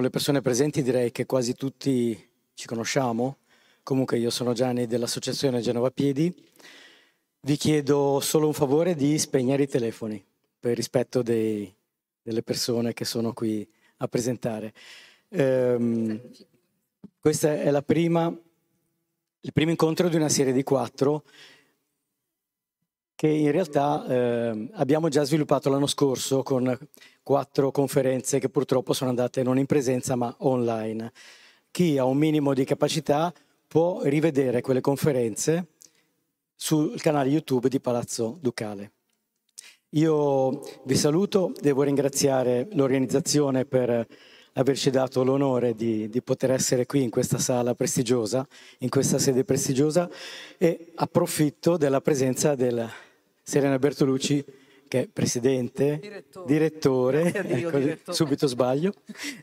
con le persone presenti direi che quasi tutti ci conosciamo. Comunque io sono Gianni dell'Associazione Genova Piedi. Vi chiedo solo un favore di spegnere i telefoni per rispetto dei, delle persone che sono qui a presentare. Um, questa è la prima, il primo incontro di una serie di quattro che in realtà eh, abbiamo già sviluppato l'anno scorso con quattro conferenze che purtroppo sono andate non in presenza ma online. Chi ha un minimo di capacità può rivedere quelle conferenze sul canale YouTube di Palazzo Ducale. Io vi saluto, devo ringraziare l'organizzazione per averci dato l'onore di, di, poter essere qui in questa sala prestigiosa, in questa sede prestigiosa e approfitto della presenza del Serena Bertolucci che è presidente, direttore, direttore, ecco, direttore, subito sbaglio,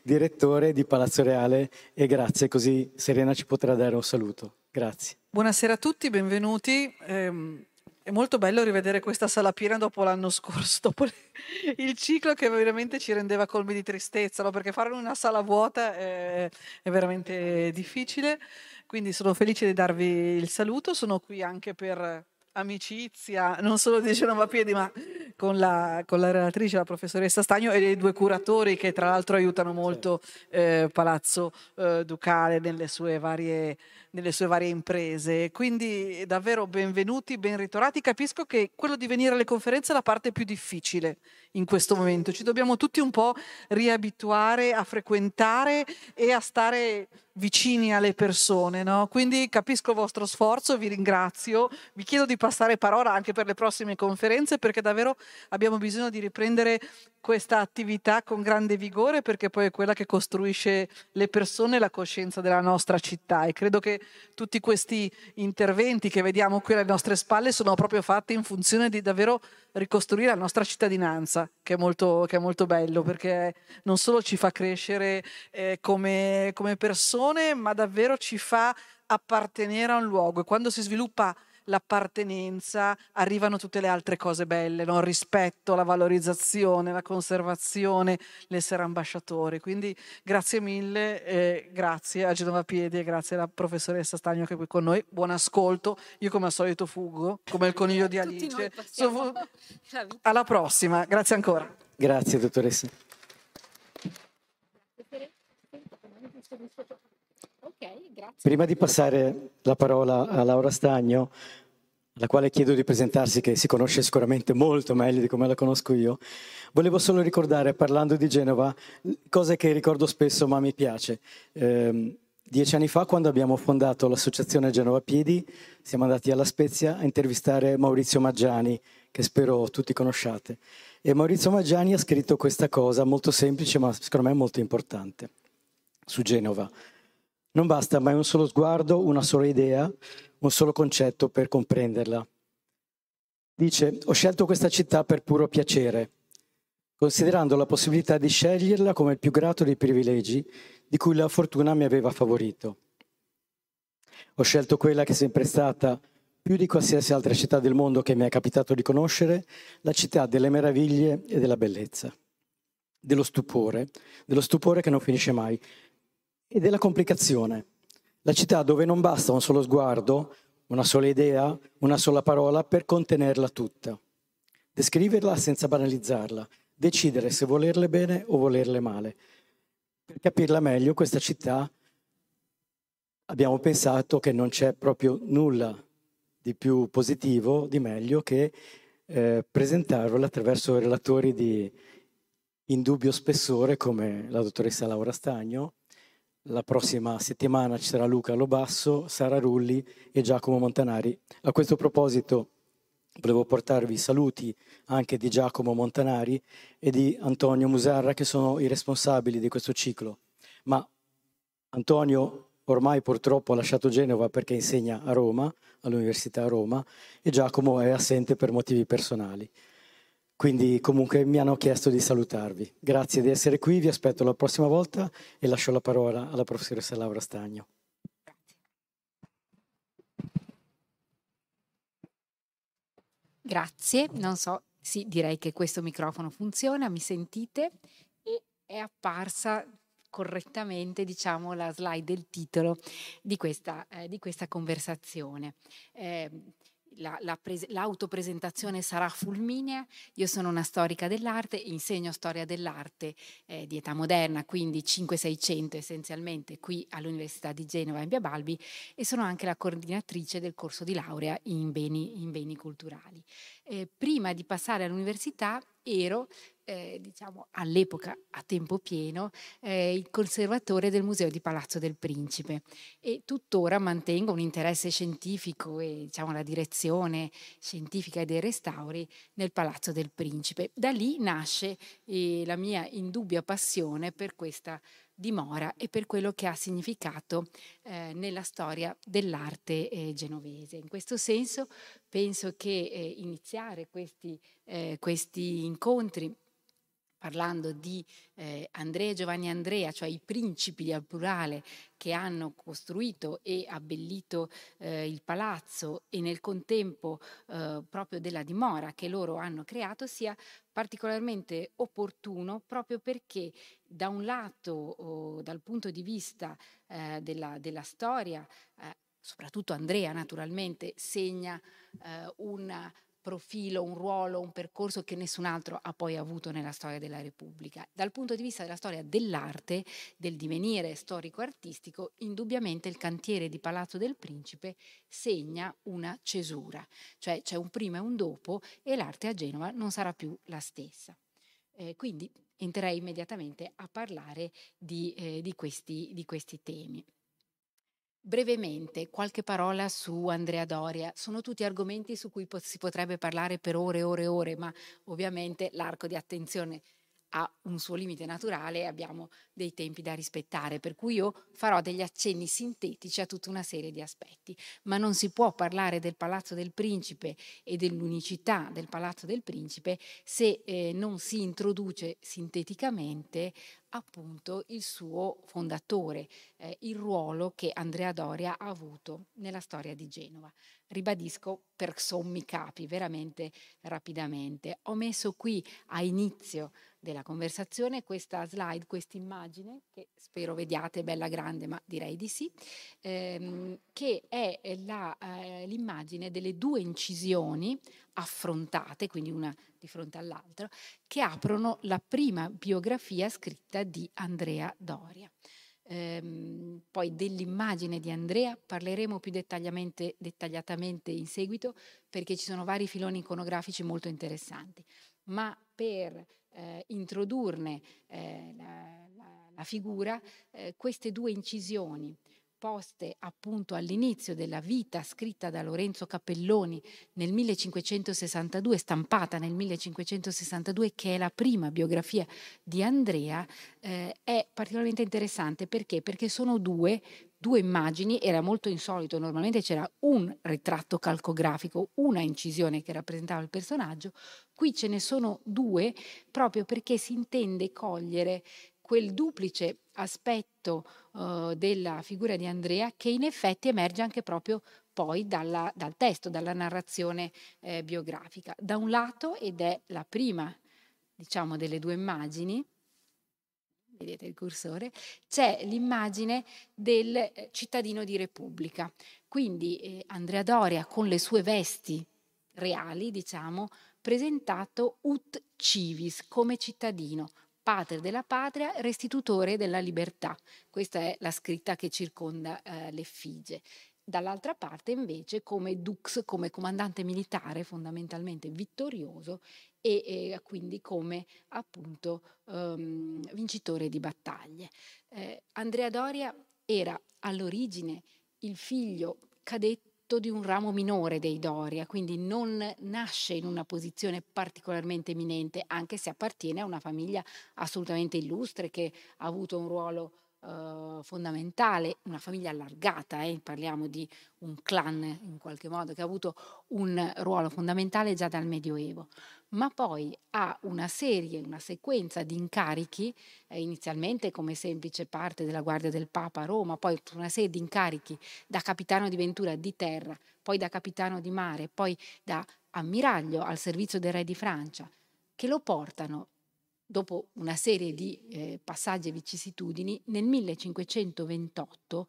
direttore di Palazzo Reale e grazie, così Serena ci potrà dare un saluto. Grazie. Buonasera a tutti, benvenuti. Eh, è molto bello rivedere questa sala piena dopo l'anno scorso, dopo il ciclo che veramente ci rendeva colmi di tristezza, no? perché fare una sala vuota è, è veramente difficile. Quindi sono felice di darvi il saluto, sono qui anche per amicizia, non solo di Genova Piedi, ma con la, con la, relatrice, la professoressa Stagno e i due curatori che tra l'altro aiutano molto eh, Palazzo eh, Ducale nelle sue, varie, nelle sue varie imprese. Quindi davvero benvenuti, ben ritornati. Capisco che quello di venire alle conferenze è la parte più difficile in questo momento. Ci dobbiamo tutti un po' riabituare a frequentare e a stare vicini alle persone, no? Quindi capisco il vostro sforzo, vi ringrazio, vi chiedo di passare parola anche per le prossime conferenze perché davvero abbiamo bisogno di riprendere questa attività con grande vigore perché poi è quella che costruisce le persone e la coscienza della nostra città e credo che tutti questi interventi che vediamo qui alle nostre spalle sono proprio fatti in funzione di davvero ricostruire la nostra cittadinanza, che è molto, che è molto bello, perché non solo ci fa crescere eh, come, come persone, ma davvero ci fa appartenere a un luogo. E quando si sviluppa l'appartenenza, arrivano tutte le altre cose belle, no? il rispetto, la valorizzazione, la conservazione, l'essere ambasciatori. Quindi grazie mille, eh, grazie a Genova Piedi e grazie alla professoressa Stagno che è qui con noi. Buon ascolto. Io come al solito fuggo, come il coniglio di Alice. Alla prossima, grazie ancora. Grazie dottoressa. Prima di passare la parola a Laura Stagno, la quale chiedo di presentarsi, che si conosce sicuramente molto meglio di come la conosco io, volevo solo ricordare, parlando di Genova, cose che ricordo spesso ma mi piace. Eh, dieci anni fa, quando abbiamo fondato l'associazione Genova Piedi, siamo andati alla Spezia a intervistare Maurizio Maggiani, che spero tutti conosciate. E Maurizio Maggiani ha scritto questa cosa molto semplice, ma secondo me molto importante, su Genova. Non basta mai un solo sguardo, una sola idea, un solo concetto per comprenderla. Dice, ho scelto questa città per puro piacere, considerando la possibilità di sceglierla come il più grato dei privilegi di cui la fortuna mi aveva favorito. Ho scelto quella che è sempre stata, più di qualsiasi altra città del mondo che mi è capitato di conoscere, la città delle meraviglie e della bellezza, dello stupore, dello stupore che non finisce mai, e della complicazione. La città dove non basta un solo sguardo, una sola idea, una sola parola per contenerla tutta. Descriverla senza banalizzarla, decidere se volerle bene o volerle male. Per capirla meglio, questa città abbiamo pensato che non c'è proprio nulla di più positivo, di meglio, che eh, presentarvela attraverso relatori di indubbio spessore come la dottoressa Laura Stagno, la prossima settimana ci sarà Luca Lobasso, Sara Rulli e Giacomo Montanari. A questo proposito volevo portarvi i saluti anche di Giacomo Montanari e di Antonio Musarra che sono i responsabili di questo ciclo. Ma Antonio ormai purtroppo ha lasciato Genova perché insegna a Roma, all'Università a Roma, e Giacomo è assente per motivi personali. Quindi comunque mi hanno chiesto di salutarvi. Grazie di essere qui, vi aspetto la prossima volta e lascio la parola alla professoressa Laura Stagno. Grazie, non so, sì, direi che questo microfono funziona, mi sentite e è apparsa correttamente diciamo, la slide del titolo di questa, eh, di questa conversazione. Eh, la, la pres- l'autopresentazione sarà fulminea. Io sono una storica dell'arte, insegno storia dell'arte eh, di età moderna, quindi 5-600 essenzialmente qui all'Università di Genova in Via Balbi e sono anche la coordinatrice del corso di laurea in beni, in beni culturali. Eh, prima di passare all'università ero eh, diciamo, all'epoca a tempo pieno eh, il conservatore del Museo di Palazzo del Principe e tuttora mantengo un interesse scientifico e diciamo, la direzione scientifica dei restauri nel Palazzo del Principe. Da lì nasce eh, la mia indubbia passione per questa dimora e per quello che ha significato eh, nella storia dell'arte eh, genovese. In questo senso penso che eh, iniziare questi, eh, questi incontri parlando di eh, Andrea e Giovanni Andrea, cioè i principi al plurale che hanno costruito e abbellito eh, il palazzo e nel contempo eh, proprio della dimora che loro hanno creato, sia particolarmente opportuno proprio perché da un lato, oh, dal punto di vista eh, della, della, storia, eh, soprattutto Andrea naturalmente, segna eh, una profilo, un ruolo, un percorso che nessun altro ha poi avuto nella storia della Repubblica. Dal punto di vista della storia dell'arte, del divenire storico-artistico, indubbiamente il cantiere di Palazzo del Principe segna una cesura, cioè c'è un prima e un dopo e l'arte a Genova non sarà più la stessa. Eh, quindi entrerei immediatamente a parlare di, eh, di, questi, di questi temi. Brevemente, qualche parola su Andrea Doria. Sono tutti argomenti su cui si potrebbe parlare per ore e ore e ore, ma ovviamente l'arco di attenzione ha un suo limite naturale e abbiamo dei tempi da rispettare, per cui io farò degli accenni sintetici a tutta una serie di aspetti, ma non si può parlare del Palazzo del Principe e dell'unicità del Palazzo del Principe se eh, non si introduce sinteticamente appunto il suo fondatore, eh, il ruolo che Andrea Doria ha avuto nella storia di Genova. Ribadisco per sommi capi, veramente rapidamente. Ho messo qui a inizio della conversazione questa slide, questa immagine, che spero vediate, bella grande, ma direi di sì, ehm, che è la, eh, l'immagine delle due incisioni affrontate, quindi una di fronte all'altra, che aprono la prima biografia scritta di Andrea Doria. Ehm, poi dell'immagine di Andrea parleremo più dettagliatamente in seguito perché ci sono vari filoni iconografici molto interessanti, ma per eh, introdurne eh, la, la, la, figura, eh, queste due incisioni poste appunto all'inizio della vita scritta da Lorenzo Cappelloni nel 1562, stampata nel 1562, che è la prima biografia di Andrea, eh, è particolarmente interessante perché? Perché sono due, due immagini, era molto insolito, normalmente c'era un ritratto calcografico, una incisione che rappresentava il personaggio, qui ce ne sono due proprio perché si intende cogliere quel duplice aspetto uh, della figura di Andrea che in effetti emerge anche proprio poi dalla, dal testo, dalla narrazione eh, biografica. Da un lato, ed è la prima, diciamo, delle due immagini, vedete il cursore, c'è l'immagine del eh, cittadino di Repubblica. Quindi eh, Andrea Doria con le sue vesti reali, diciamo, presentato ut civis come cittadino, padre della patria, restitutore della libertà. Questa è la scritta che circonda eh, l'effigie. Dall'altra parte invece come dux, come comandante militare fondamentalmente vittorioso e, e quindi come appunto um, vincitore di battaglie. Eh, Andrea Doria era all'origine il figlio cadetto frutto di un ramo minore dei Doria, quindi non nasce in una posizione particolarmente eminente, anche se appartiene a una famiglia assolutamente illustre che ha avuto un ruolo Uh, fondamentale, una famiglia allargata, eh? parliamo di un clan in qualche modo che ha avuto un ruolo fondamentale già dal Medioevo ma poi ha una serie, una sequenza di incarichi, eh, inizialmente come semplice parte della Guardia del Papa a Roma, poi una serie di incarichi da capitano di ventura di terra, poi da capitano di mare, poi da ammiraglio al servizio del re di Francia, che lo portano dopo una serie di eh, passaggi e vicissitudini, nel 1528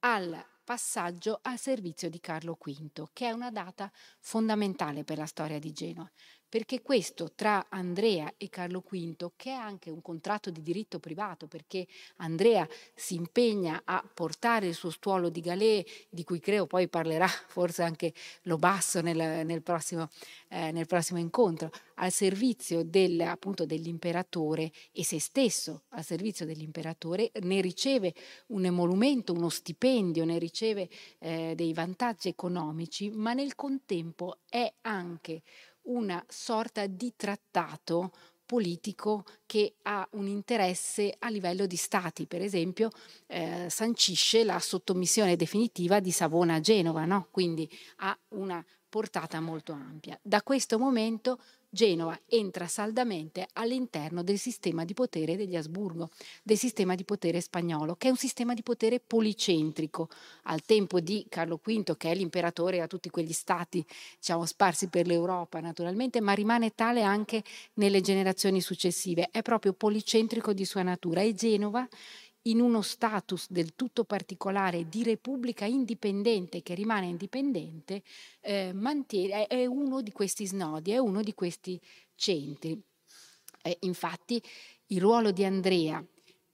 al passaggio al servizio di Carlo V, che è una data fondamentale per la storia di Genova perché questo tra Andrea e Carlo V, che è anche un contratto di diritto privato, perché Andrea si impegna a portare il suo stuolo di Galè, di cui credo poi parlerà forse anche Lobasso nel, nel, prossimo, eh, nel prossimo, incontro, al servizio del, appunto, dell'imperatore e se stesso al servizio dell'imperatore, ne riceve un emolumento, uno stipendio, ne riceve eh, dei vantaggi economici, ma nel contempo è anche una sorta di trattato politico che ha un interesse a livello di stati, per esempio eh, sancisce la sottomissione definitiva di Savona a Genova, no? quindi ha una portata molto ampia. Da questo momento Genova entra saldamente all'interno del sistema di potere degli Asburgo, del sistema di potere spagnolo, che è un sistema di potere policentrico. Al tempo di Carlo V, che è l'imperatore a tutti quegli stati diciamo, sparsi per l'Europa naturalmente, ma rimane tale anche nelle generazioni successive. È proprio policentrico di sua natura e Genova in uno status del tutto particolare di repubblica indipendente che rimane indipendente, eh, mantiene, è, è, uno di questi snodi, è uno di questi centri. Eh, infatti il ruolo di Andrea,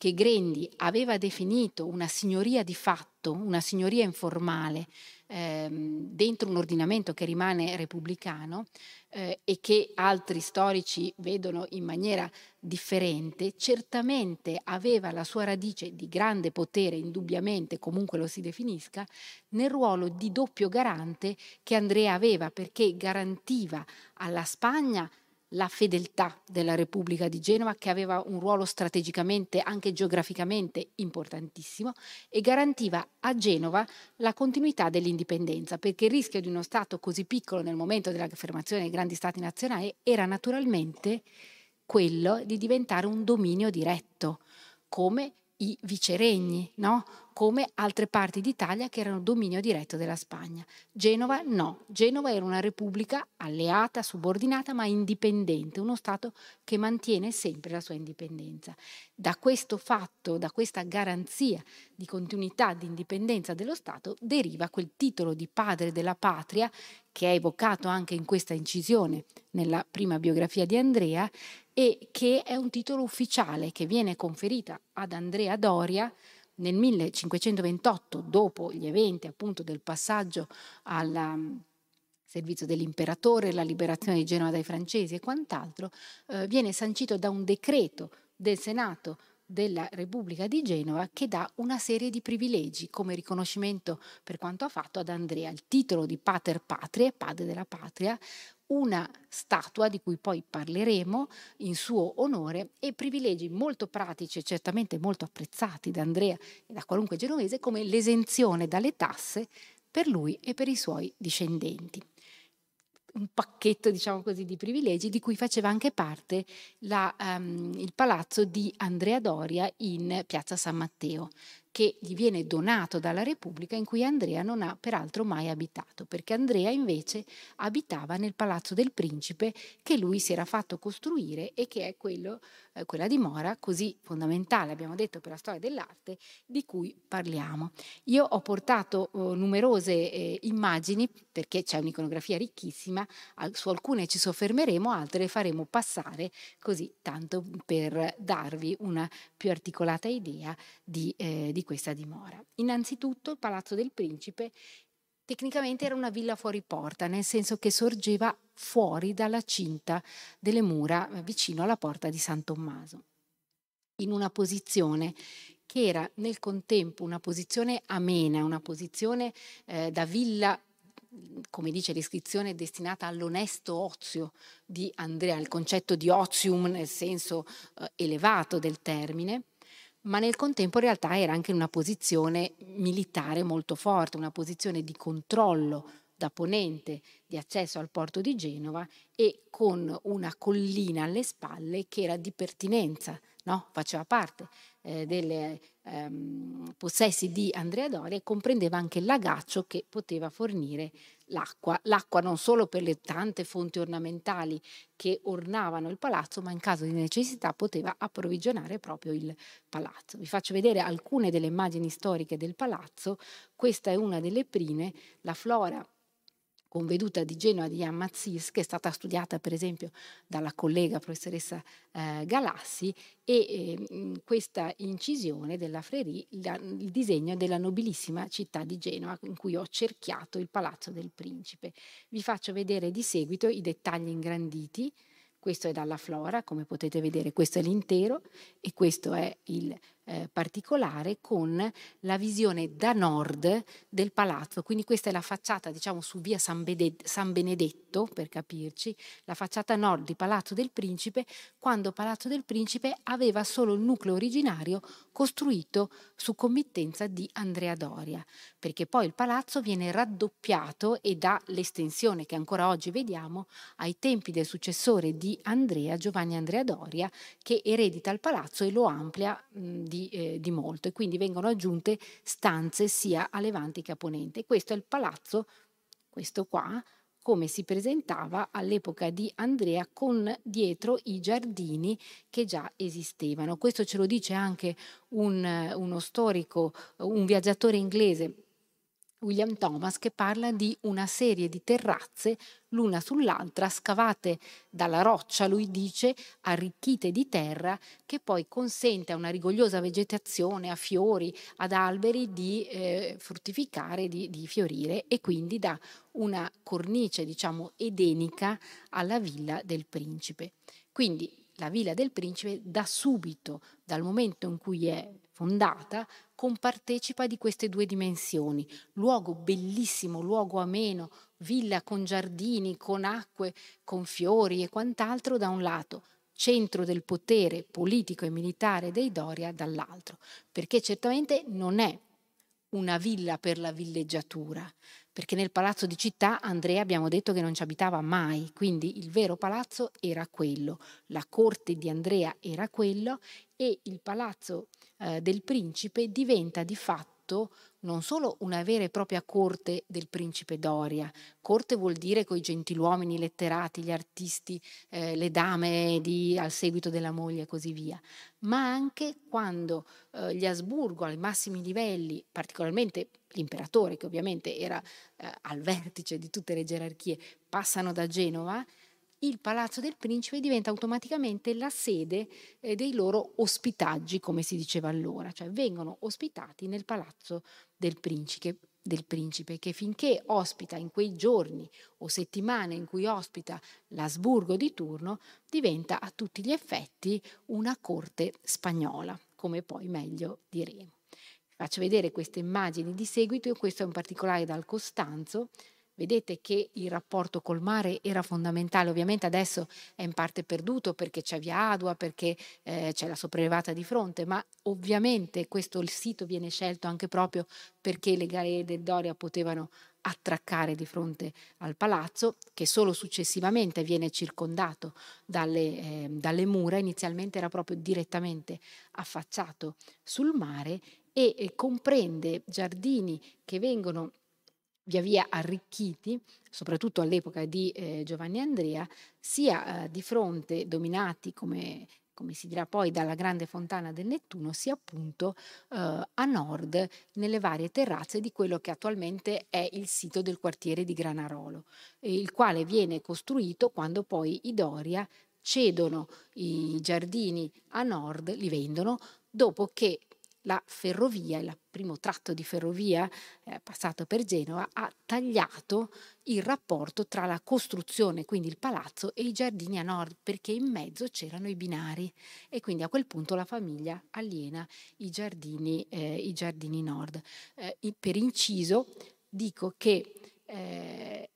che Grendi aveva definito una signoria di fatto, una signoria informale, ehm, dentro un ordinamento che rimane repubblicano eh, e che altri storici vedono in maniera differente, certamente aveva la sua radice di grande potere, indubbiamente, comunque lo si definisca, nel ruolo di doppio garante che Andrea aveva, perché garantiva alla Spagna la fedeltà della Repubblica di Genova, che aveva un ruolo strategicamente, anche geograficamente importantissimo, e garantiva a Genova la continuità dell'indipendenza, perché il rischio di uno Stato così piccolo nel momento dell'affermazione dei grandi Stati nazionali era naturalmente quello di diventare un dominio diretto, come i viceregni, no? Come altre parti d'Italia che erano dominio diretto della Spagna. Genova no, Genova era una repubblica alleata, subordinata, ma indipendente, uno Stato che mantiene sempre la sua indipendenza. Da questo fatto, da questa garanzia di continuità, di indipendenza dello Stato, deriva quel titolo di padre della patria che è evocato anche in questa incisione nella prima biografia di Andrea e che è un titolo ufficiale che viene conferita ad Andrea Doria nel 1528, dopo gli eventi appunto del passaggio al um, servizio dell'imperatore, la liberazione di Genova dai francesi e quant'altro, eh, viene sancito da un decreto del Senato della Repubblica di Genova che dà una serie di privilegi come riconoscimento per quanto ha fatto ad Andrea, il titolo di Pater Patria, padre della patria, una statua di cui poi parleremo in suo onore e privilegi molto pratici e certamente molto apprezzati da Andrea e da qualunque genovese come l'esenzione dalle tasse per lui e per i suoi discendenti. Un pacchetto, diciamo così, di privilegi di cui faceva anche parte la, um, il palazzo di Andrea Doria in Piazza San Matteo che gli viene donato dalla Repubblica in cui Andrea non ha peraltro mai abitato, perché Andrea invece abitava nel Palazzo del Principe che lui si era fatto costruire e che è quello, eh, quella dimora così fondamentale, abbiamo detto, per la storia dell'arte di cui parliamo. Io ho portato eh, numerose eh, immagini perché c'è un'iconografia ricchissima, su alcune ci soffermeremo, altre le faremo passare così tanto per darvi una più articolata idea di, eh, di questa dimora. Innanzitutto il Palazzo del Principe tecnicamente era una villa fuori porta, nel senso che sorgeva fuori dalla cinta delle mura eh, vicino alla porta di San Tommaso, in una posizione che era nel contempo una posizione amena, una posizione eh, da villa come dice l'iscrizione, destinata all'onesto ozio di Andrea, il concetto di ozium nel senso eh, elevato del termine, ma nel contempo in realtà era anche una posizione militare molto forte, una posizione di controllo da ponente di accesso al porto di Genova e con una collina alle spalle che era di pertinenza no? faceva parte eh, dei ehm, possessi di Andrea Doria e comprendeva anche il lagaccio che poteva fornire l'acqua. L'acqua non solo per le tante fonti ornamentali che ornavano il palazzo, ma in caso di necessità poteva approvvigionare proprio il palazzo. Vi faccio vedere alcune delle immagini storiche del palazzo. Questa è una delle prime, la flora conveduta di Genoa di Jan Mazzis, che è stata studiata per esempio dalla collega professoressa eh, Galassi, e eh, questa incisione della Freri, la, il disegno della nobilissima città di Genova, in cui ho cerchiato il Palazzo del Principe. Vi faccio vedere di seguito i dettagli ingranditi. Questo è dalla flora, come potete vedere, questo è l'intero e questo è il eh, particolare con la visione da nord del palazzo. Quindi questa è la facciata, diciamo, su via San, Benedetto, San Benedetto, per capirci, la facciata nord di Palazzo del Principe, quando Palazzo del Principe aveva solo il nucleo originario costruito su committenza di Andrea Doria, perché poi il palazzo viene raddoppiato e dà l'estensione che ancora oggi vediamo ai tempi del successore di Andrea, Giovanni Andrea Doria, che eredita il palazzo e lo amplia mh, di, eh, di molto e quindi vengono aggiunte stanze sia a levante che a ponente. Questo è il palazzo, questo qua, come si presentava all'epoca di Andrea con dietro i giardini che già esistevano. Questo ce lo dice anche un, uno storico, un viaggiatore inglese William Thomas che parla di una serie di terrazze l'una sull'altra, scavate dalla roccia, lui dice, arricchite di terra, che poi consente a una rigogliosa vegetazione, a fiori, ad alberi di eh, fruttificare, di, di fiorire e quindi dà una cornice, diciamo, edenica alla villa del principe. Quindi la villa del principe da subito, dal momento in cui è fondata, compartecipa di queste due dimensioni. Luogo bellissimo, luogo ameno, villa con giardini, con acque, con fiori e quant'altro da un lato, centro del potere politico e militare dei Doria dall'altro, perché certamente non è una villa per la villeggiatura, perché nel palazzo di città Andrea abbiamo detto che non ci abitava mai, quindi il vero palazzo era quello, la corte di Andrea era quello e il palazzo eh, del principe diventa di fatto non solo una vera e propria corte del principe Doria, corte vuol dire coi gentiluomini letterati, gli artisti, eh, le dame di, al seguito della moglie e così via, ma anche quando eh, gli Asburgo ai massimi livelli, particolarmente l'imperatore che ovviamente era eh, al vertice di tutte le gerarchie, passano da Genova, il Palazzo del Principe diventa automaticamente la sede eh, dei loro ospitaggi, come si diceva allora, cioè vengono ospitati nel Palazzo del Principe, del principe che finché ospita in quei giorni o settimane in cui ospita l'Asburgo di turno, diventa a tutti gli effetti una corte spagnola, come poi meglio diremo. Faccio vedere queste immagini di seguito, questo è un particolare dal Costanzo, Vedete che il rapporto col mare era fondamentale, ovviamente adesso è in parte perduto perché c'è via Adua, perché eh, c'è la sopraelevata di fronte, ma ovviamente questo il sito viene scelto anche proprio perché le galee del Doria potevano attraccare di fronte al palazzo, che solo successivamente viene circondato dalle, eh, dalle mura, inizialmente era proprio direttamente affacciato sul mare e comprende giardini che vengono via via arricchiti, soprattutto all'epoca di eh, Giovanni Andrea, sia eh, di fronte dominati come, come, si dirà poi dalla grande fontana del Nettuno, sia appunto eh, a nord nelle varie terrazze di quello che attualmente è il sito del quartiere di Granarolo, il quale viene costruito quando poi i Doria cedono i giardini a nord, li vendono, dopo che la ferrovia, il primo tratto di ferrovia eh, passato per Genova, ha tagliato il rapporto tra la costruzione, quindi il palazzo, e i giardini a nord, perché in mezzo c'erano i binari e quindi a quel punto la famiglia aliena i giardini, eh, i giardini nord. Eh, per inciso dico che eh,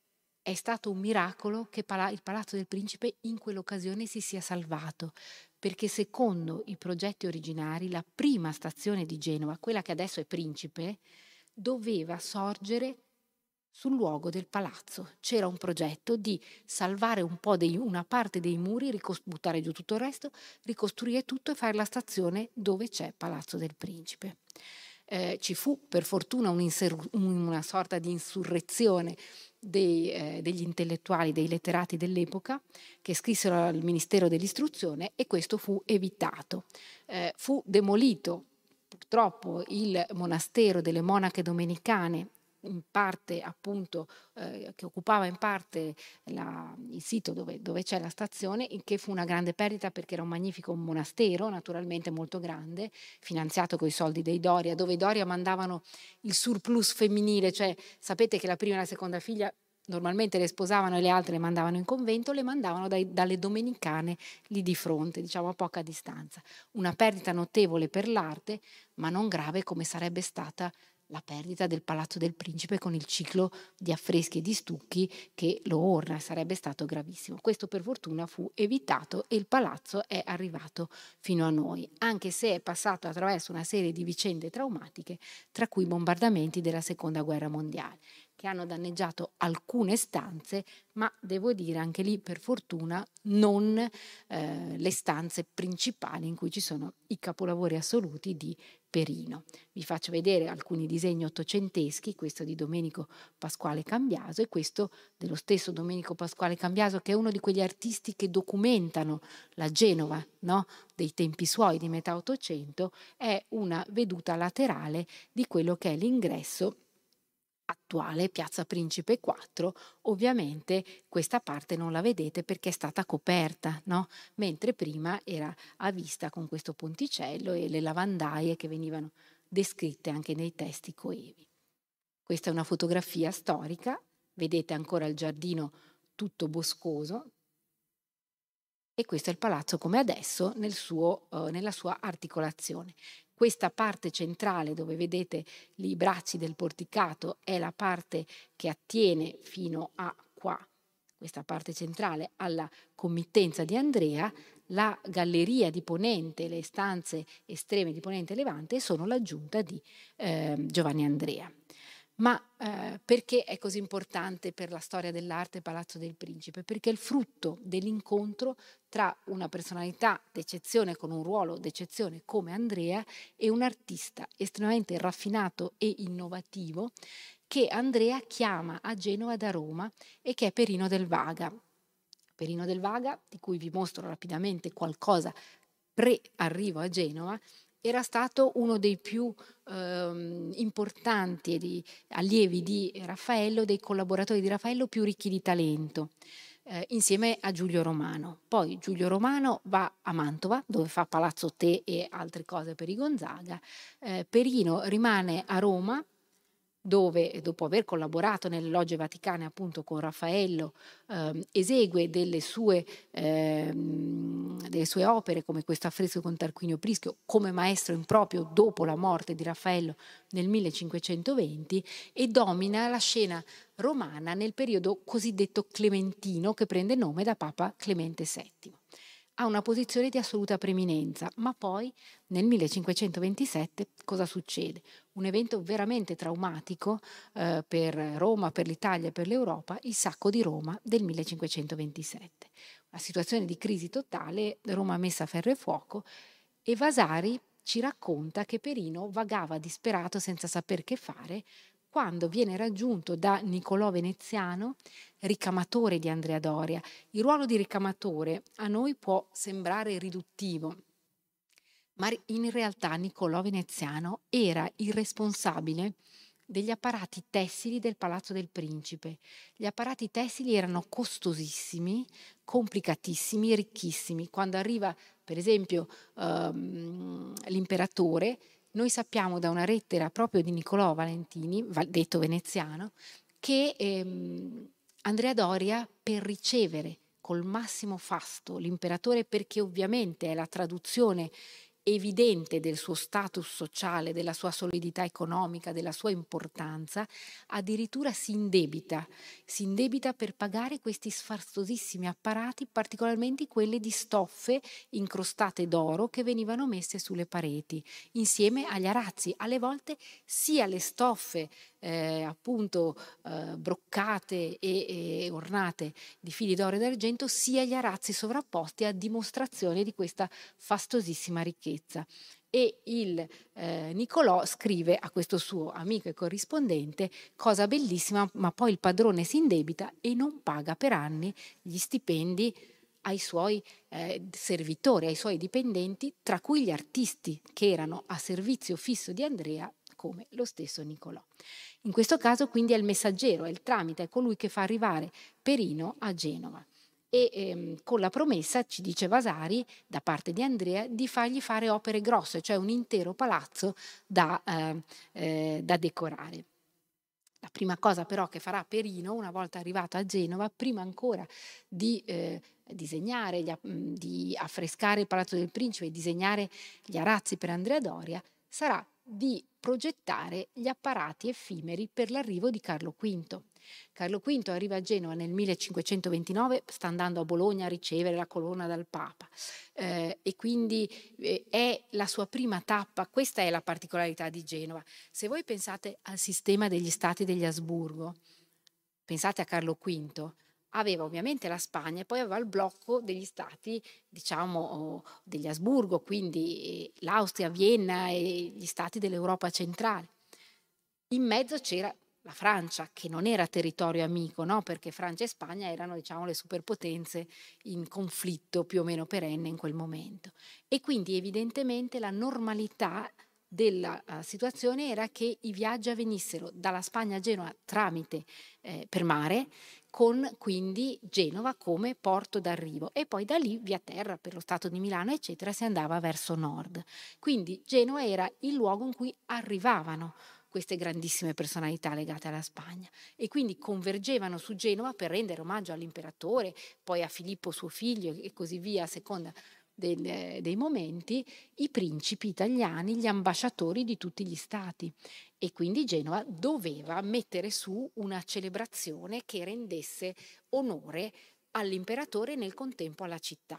è stato un miracolo che il Palazzo del Principe in quell'occasione si sia salvato, perché secondo i progetti originari la prima stazione di Genova, quella che adesso è Principe, doveva sorgere sul luogo del palazzo. C'era un progetto di salvare un po' dei, una parte dei muri, ricos- buttare giù tutto il resto, ricostruire tutto e fare la stazione dove c'è Palazzo del Principe. Eh, ci fu per fortuna una sorta di insurrezione dei, eh, degli intellettuali, dei letterati dell'epoca che scrissero al Ministero dell'Istruzione e questo fu evitato. Eh, fu demolito purtroppo il monastero delle monache domenicane in parte appunto eh, che occupava in parte la, il sito dove, dove, c'è la stazione, che fu una grande perdita perché era un magnifico monastero, naturalmente molto grande, finanziato con i soldi dei Doria, dove i Doria mandavano il surplus femminile, cioè sapete che la prima e la seconda figlia normalmente le sposavano e le altre le mandavano in convento, le mandavano dai, dalle domenicane lì di fronte, diciamo a poca distanza. Una perdita notevole per l'arte, ma non grave come sarebbe stata la perdita del Palazzo del Principe con il ciclo di affreschi e di stucchi che lo orna, sarebbe stato gravissimo. Questo per fortuna fu evitato e il palazzo è arrivato fino a noi, anche se è passato attraverso una serie di vicende traumatiche, tra cui bombardamenti della Seconda Guerra Mondiale che hanno danneggiato alcune stanze, ma devo dire anche lì per fortuna non eh, le stanze principali in cui ci sono i capolavori assoluti di Perino. Vi faccio vedere alcuni disegni ottocenteschi, questo di Domenico Pasquale Cambiaso e questo dello stesso Domenico Pasquale Cambiaso che è uno di quegli artisti che documentano la Genova no? dei tempi suoi di metà Ottocento, è una veduta laterale di quello che è l'ingresso attuale, Piazza Principe 4, ovviamente questa parte non la vedete perché è stata coperta, no? mentre prima era a vista con questo ponticello e le lavandaie che venivano descritte anche nei testi coevi. Questa è una fotografia storica, vedete ancora il giardino tutto boscoso e questo è il palazzo come adesso nel suo, uh, nella sua articolazione. Questa parte centrale dove vedete i bracci del porticato è la parte che attiene fino a qua, questa parte centrale, alla committenza di Andrea, la galleria di Ponente, le stanze estreme di Ponente e Levante sono l'aggiunta di eh, Giovanni Andrea. Ma eh, perché è così importante per la storia dell'arte Palazzo del Principe? Perché è il frutto dell'incontro tra una personalità d'eccezione con un ruolo d'eccezione come Andrea e un artista estremamente raffinato e innovativo che Andrea chiama a Genova da Roma e che è Perino del Vaga. Perino del Vaga, di cui vi mostro rapidamente qualcosa pre-arrivo a Genova, era stato uno dei più eh, importanti di, allievi di Raffaello, dei collaboratori di Raffaello più ricchi di talento. Eh, insieme a Giulio Romano. Poi Giulio Romano va a Mantova, dove fa Palazzo Te e altre cose per i Gonzaga. Eh, Perino rimane a Roma dove dopo aver collaborato nelle logge vaticane appunto con Raffaello eh, esegue delle sue, eh, delle sue, opere come questo affresco con Tarquinio Prischio come maestro improprio dopo la morte di Raffaello nel 1520 e domina la scena romana nel periodo cosiddetto clementino che prende nome da Papa Clemente VII ha una posizione di assoluta preeminenza, ma poi nel 1527 cosa succede? Un evento veramente traumatico eh, per Roma, per l'Italia e per l'Europa, il sacco di Roma del 1527. Una situazione di crisi totale, Roma messa a ferro e fuoco e Vasari ci racconta che Perino vagava disperato senza saper che fare quando viene raggiunto da Niccolò Veneziano, ricamatore di Andrea Doria. Il ruolo di ricamatore a noi può sembrare riduttivo, ma in realtà Niccolò Veneziano era il responsabile degli apparati tessili del Palazzo del Principe. Gli apparati tessili erano costosissimi, complicatissimi, ricchissimi. Quando arriva, per esempio, um, l'imperatore, noi sappiamo da una lettera proprio di Niccolò Valentini, detto veneziano, che ehm, Andrea Doria per ricevere col massimo fasto l'imperatore, perché ovviamente è la traduzione evidente del suo status sociale, della sua solidità economica, della sua importanza, addirittura si indebita, si indebita per pagare questi sfarzosissimi apparati, particolarmente quelli di stoffe incrostate d'oro che venivano messe sulle pareti, insieme agli arazzi, alle volte sia le stoffe eh, appunto eh, broccate e, e, ornate di fili d'oro e d'argento, sia gli arazzi sovrapposti a dimostrazione di questa fastosissima ricchezza. E il eh, Nicolò scrive a questo suo amico e corrispondente cosa bellissima, ma poi il padrone si indebita e non paga per anni gli stipendi ai suoi eh, servitori, ai suoi dipendenti, tra cui gli artisti che erano a servizio fisso di Andrea come lo stesso Nicolò. In questo caso quindi è il messaggero, è il tramite, è colui che fa arrivare Perino a Genova. E ehm, con la promessa, ci dice Vasari, da parte di Andrea, di fargli fare opere grosse, cioè un intero palazzo da, eh, eh, da decorare. La prima cosa però che farà Perino, una volta arrivato a Genova, prima ancora di eh, disegnare, di affrescare il Palazzo del Principe e disegnare gli arazzi per Andrea Doria, sarà di progettare gli apparati effimeri per l'arrivo di Carlo V. Carlo V arriva a Genova nel 1529, sta andando a Bologna a ricevere la corona dal Papa eh, e quindi eh, è la sua prima tappa, questa è la particolarità di Genova. Se voi pensate al sistema degli stati degli Asburgo, pensate a Carlo V, aveva ovviamente la Spagna e poi aveva il blocco degli stati, diciamo, degli Asburgo, quindi eh, l'Austria, Vienna e gli stati dell'Europa centrale. In mezzo c'era la Francia, che non era territorio amico, no? perché Francia e Spagna erano diciamo, le superpotenze in conflitto più o meno perenne in quel momento. E quindi evidentemente la normalità della uh, situazione era che i viaggi avvenissero dalla Spagna a Genova tramite eh, per mare con quindi Genova come porto d'arrivo e poi da lì via terra per lo Stato di Milano eccetera si andava verso nord. Quindi Genova era il luogo in cui arrivavano queste grandissime personalità legate alla Spagna e quindi convergevano su Genova per rendere omaggio all'imperatore, poi a Filippo suo figlio e così via a seconda del, dei momenti, i principi italiani, gli ambasciatori di tutti gli stati e quindi Genova doveva mettere su una celebrazione che rendesse onore all'imperatore e nel contempo alla città.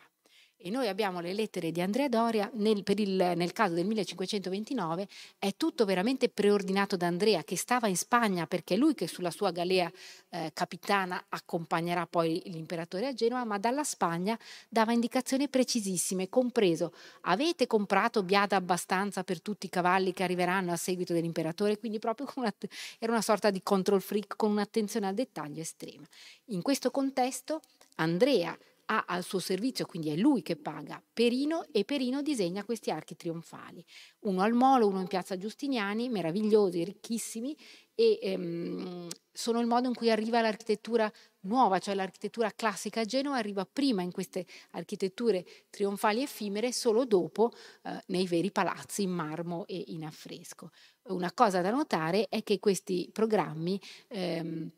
E noi abbiamo le lettere di Andrea Doria, nel, il, nel, caso del 1529 è tutto veramente preordinato da Andrea che stava in Spagna perché è lui che sulla sua galea eh, capitana accompagnerà poi l'imperatore a Genova, ma dalla Spagna dava indicazioni precisissime, compreso avete comprato biada abbastanza per tutti i cavalli che arriveranno a seguito dell'imperatore, quindi proprio una, era una sorta di control freak con un'attenzione al dettaglio estrema. In questo contesto Andrea ha al suo servizio, quindi è lui che paga Perino e Perino disegna questi archi trionfali, uno al Molo, uno in piazza Giustiniani, meravigliosi, ricchissimi e ehm, sono il modo in cui arriva l'architettura nuova, cioè l'architettura classica a Genova arriva prima in queste architetture trionfali effimere, solo dopo eh, nei veri palazzi in marmo e in affresco. Una cosa da notare è che questi programmi ehm,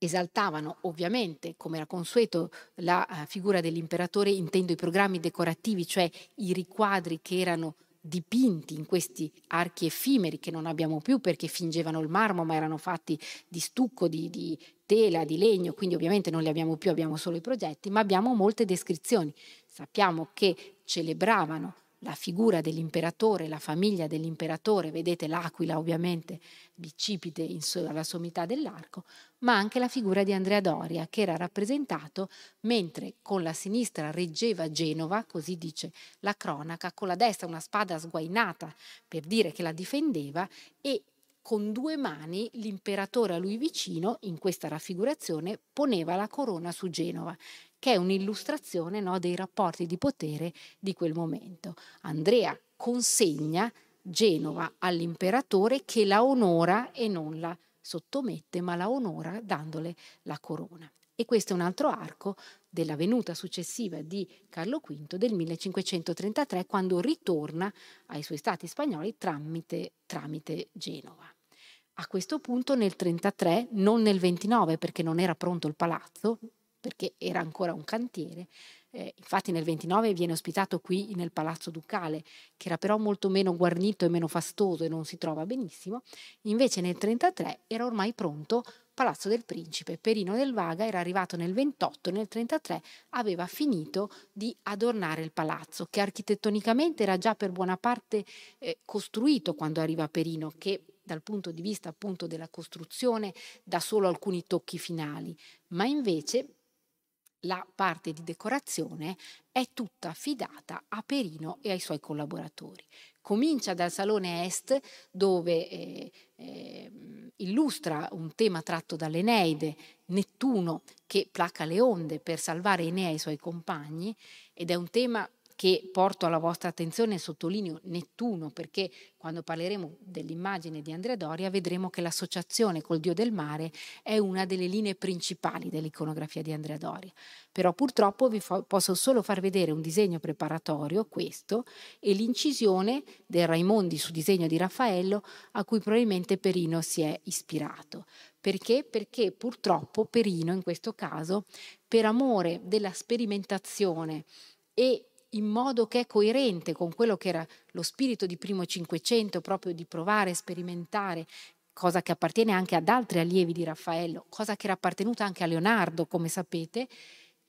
esaltavano ovviamente, come era consueto, la uh, figura dell'imperatore, intendo i programmi decorativi, cioè i riquadri che erano dipinti in questi archi effimeri che non abbiamo più perché fingevano il marmo ma erano fatti di stucco, di, di tela, di legno, quindi ovviamente non li abbiamo più, abbiamo solo i progetti, ma abbiamo molte descrizioni. Sappiamo che celebravano la figura dell'imperatore, la famiglia dell'imperatore, vedete l'aquila ovviamente bicipite alla sommità dell'arco, ma anche la figura di Andrea Doria che era rappresentato mentre con la sinistra reggeva Genova, così dice la cronaca, con la destra una spada sguainata per dire che la difendeva e con due mani l'imperatore a lui vicino, in questa raffigurazione, poneva la corona su Genova che è un'illustrazione no, dei rapporti di potere di quel momento. Andrea consegna Genova all'imperatore che la onora e non la sottomette, ma la onora dandole la corona. E questo è un altro arco della venuta successiva di Carlo V del 1533, quando ritorna ai suoi stati spagnoli tramite, tramite Genova. A questo punto nel 33, non nel 29 perché non era pronto il palazzo, perché era ancora un cantiere, Eh, infatti nel 29 viene ospitato qui nel Palazzo Ducale, che era però molto meno guarnito e meno fastoso e non si trova benissimo. Invece nel 33 era ormai pronto Palazzo del Principe. Perino del Vaga era arrivato nel 28 nel 33 aveva finito di adornare il palazzo, che architettonicamente era già per buona parte eh, costruito quando arriva Perino, che dal punto di vista appunto della costruzione dà solo alcuni tocchi finali, ma invece la parte di decorazione è tutta affidata a Perino e ai suoi collaboratori. Comincia dal Salone Est dove eh, eh, illustra un tema tratto dall'Eneide, Nettuno che placa le onde per salvare Enea e i suoi compagni ed è un tema che porto alla vostra attenzione sottolineo Nettuno perché quando parleremo dell'immagine di Andrea Doria vedremo che l'associazione col dio del mare è una delle linee principali dell'iconografia di Andrea Doria. Però purtroppo vi fo- posso solo far vedere un disegno preparatorio, questo, e l'incisione del Raimondi su disegno di Raffaello a cui probabilmente Perino si è ispirato. Perché? Perché purtroppo Perino in questo caso, per amore della sperimentazione e in modo che è coerente con quello che era lo spirito di primo Cinquecento, proprio di provare, sperimentare, cosa che appartiene anche ad altri allievi di Raffaello, cosa che era appartenuta anche a Leonardo, come sapete,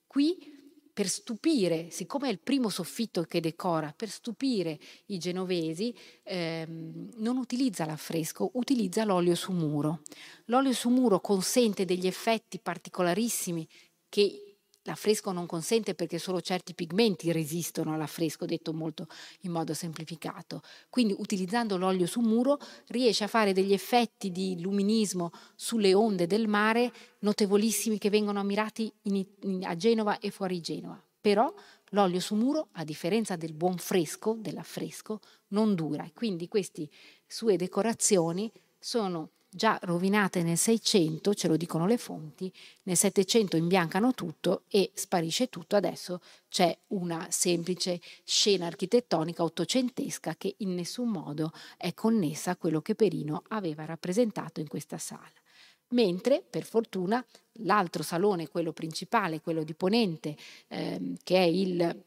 qui per stupire, siccome è il primo soffitto che decora, per stupire i genovesi, ehm, non utilizza l'affresco, utilizza l'olio su muro. L'olio su muro consente degli effetti particolarissimi che L'affresco non consente perché solo certi pigmenti resistono all'affresco, detto molto in modo semplificato. Quindi utilizzando l'olio su muro riesce a fare degli effetti di luminismo sulle onde del mare notevolissimi che vengono ammirati in, in, a Genova e fuori Genova. Però l'olio su muro, a differenza del buon fresco, dell'affresco, non dura e quindi queste sue decorazioni sono già rovinate nel 600, ce lo dicono le fonti, nel 700 imbiancano tutto e sparisce tutto, adesso c'è una semplice scena architettonica ottocentesca che in nessun modo è connessa a quello che Perino aveva rappresentato in questa sala. Mentre, per fortuna, l'altro salone, quello principale, quello di Ponente, ehm, che è il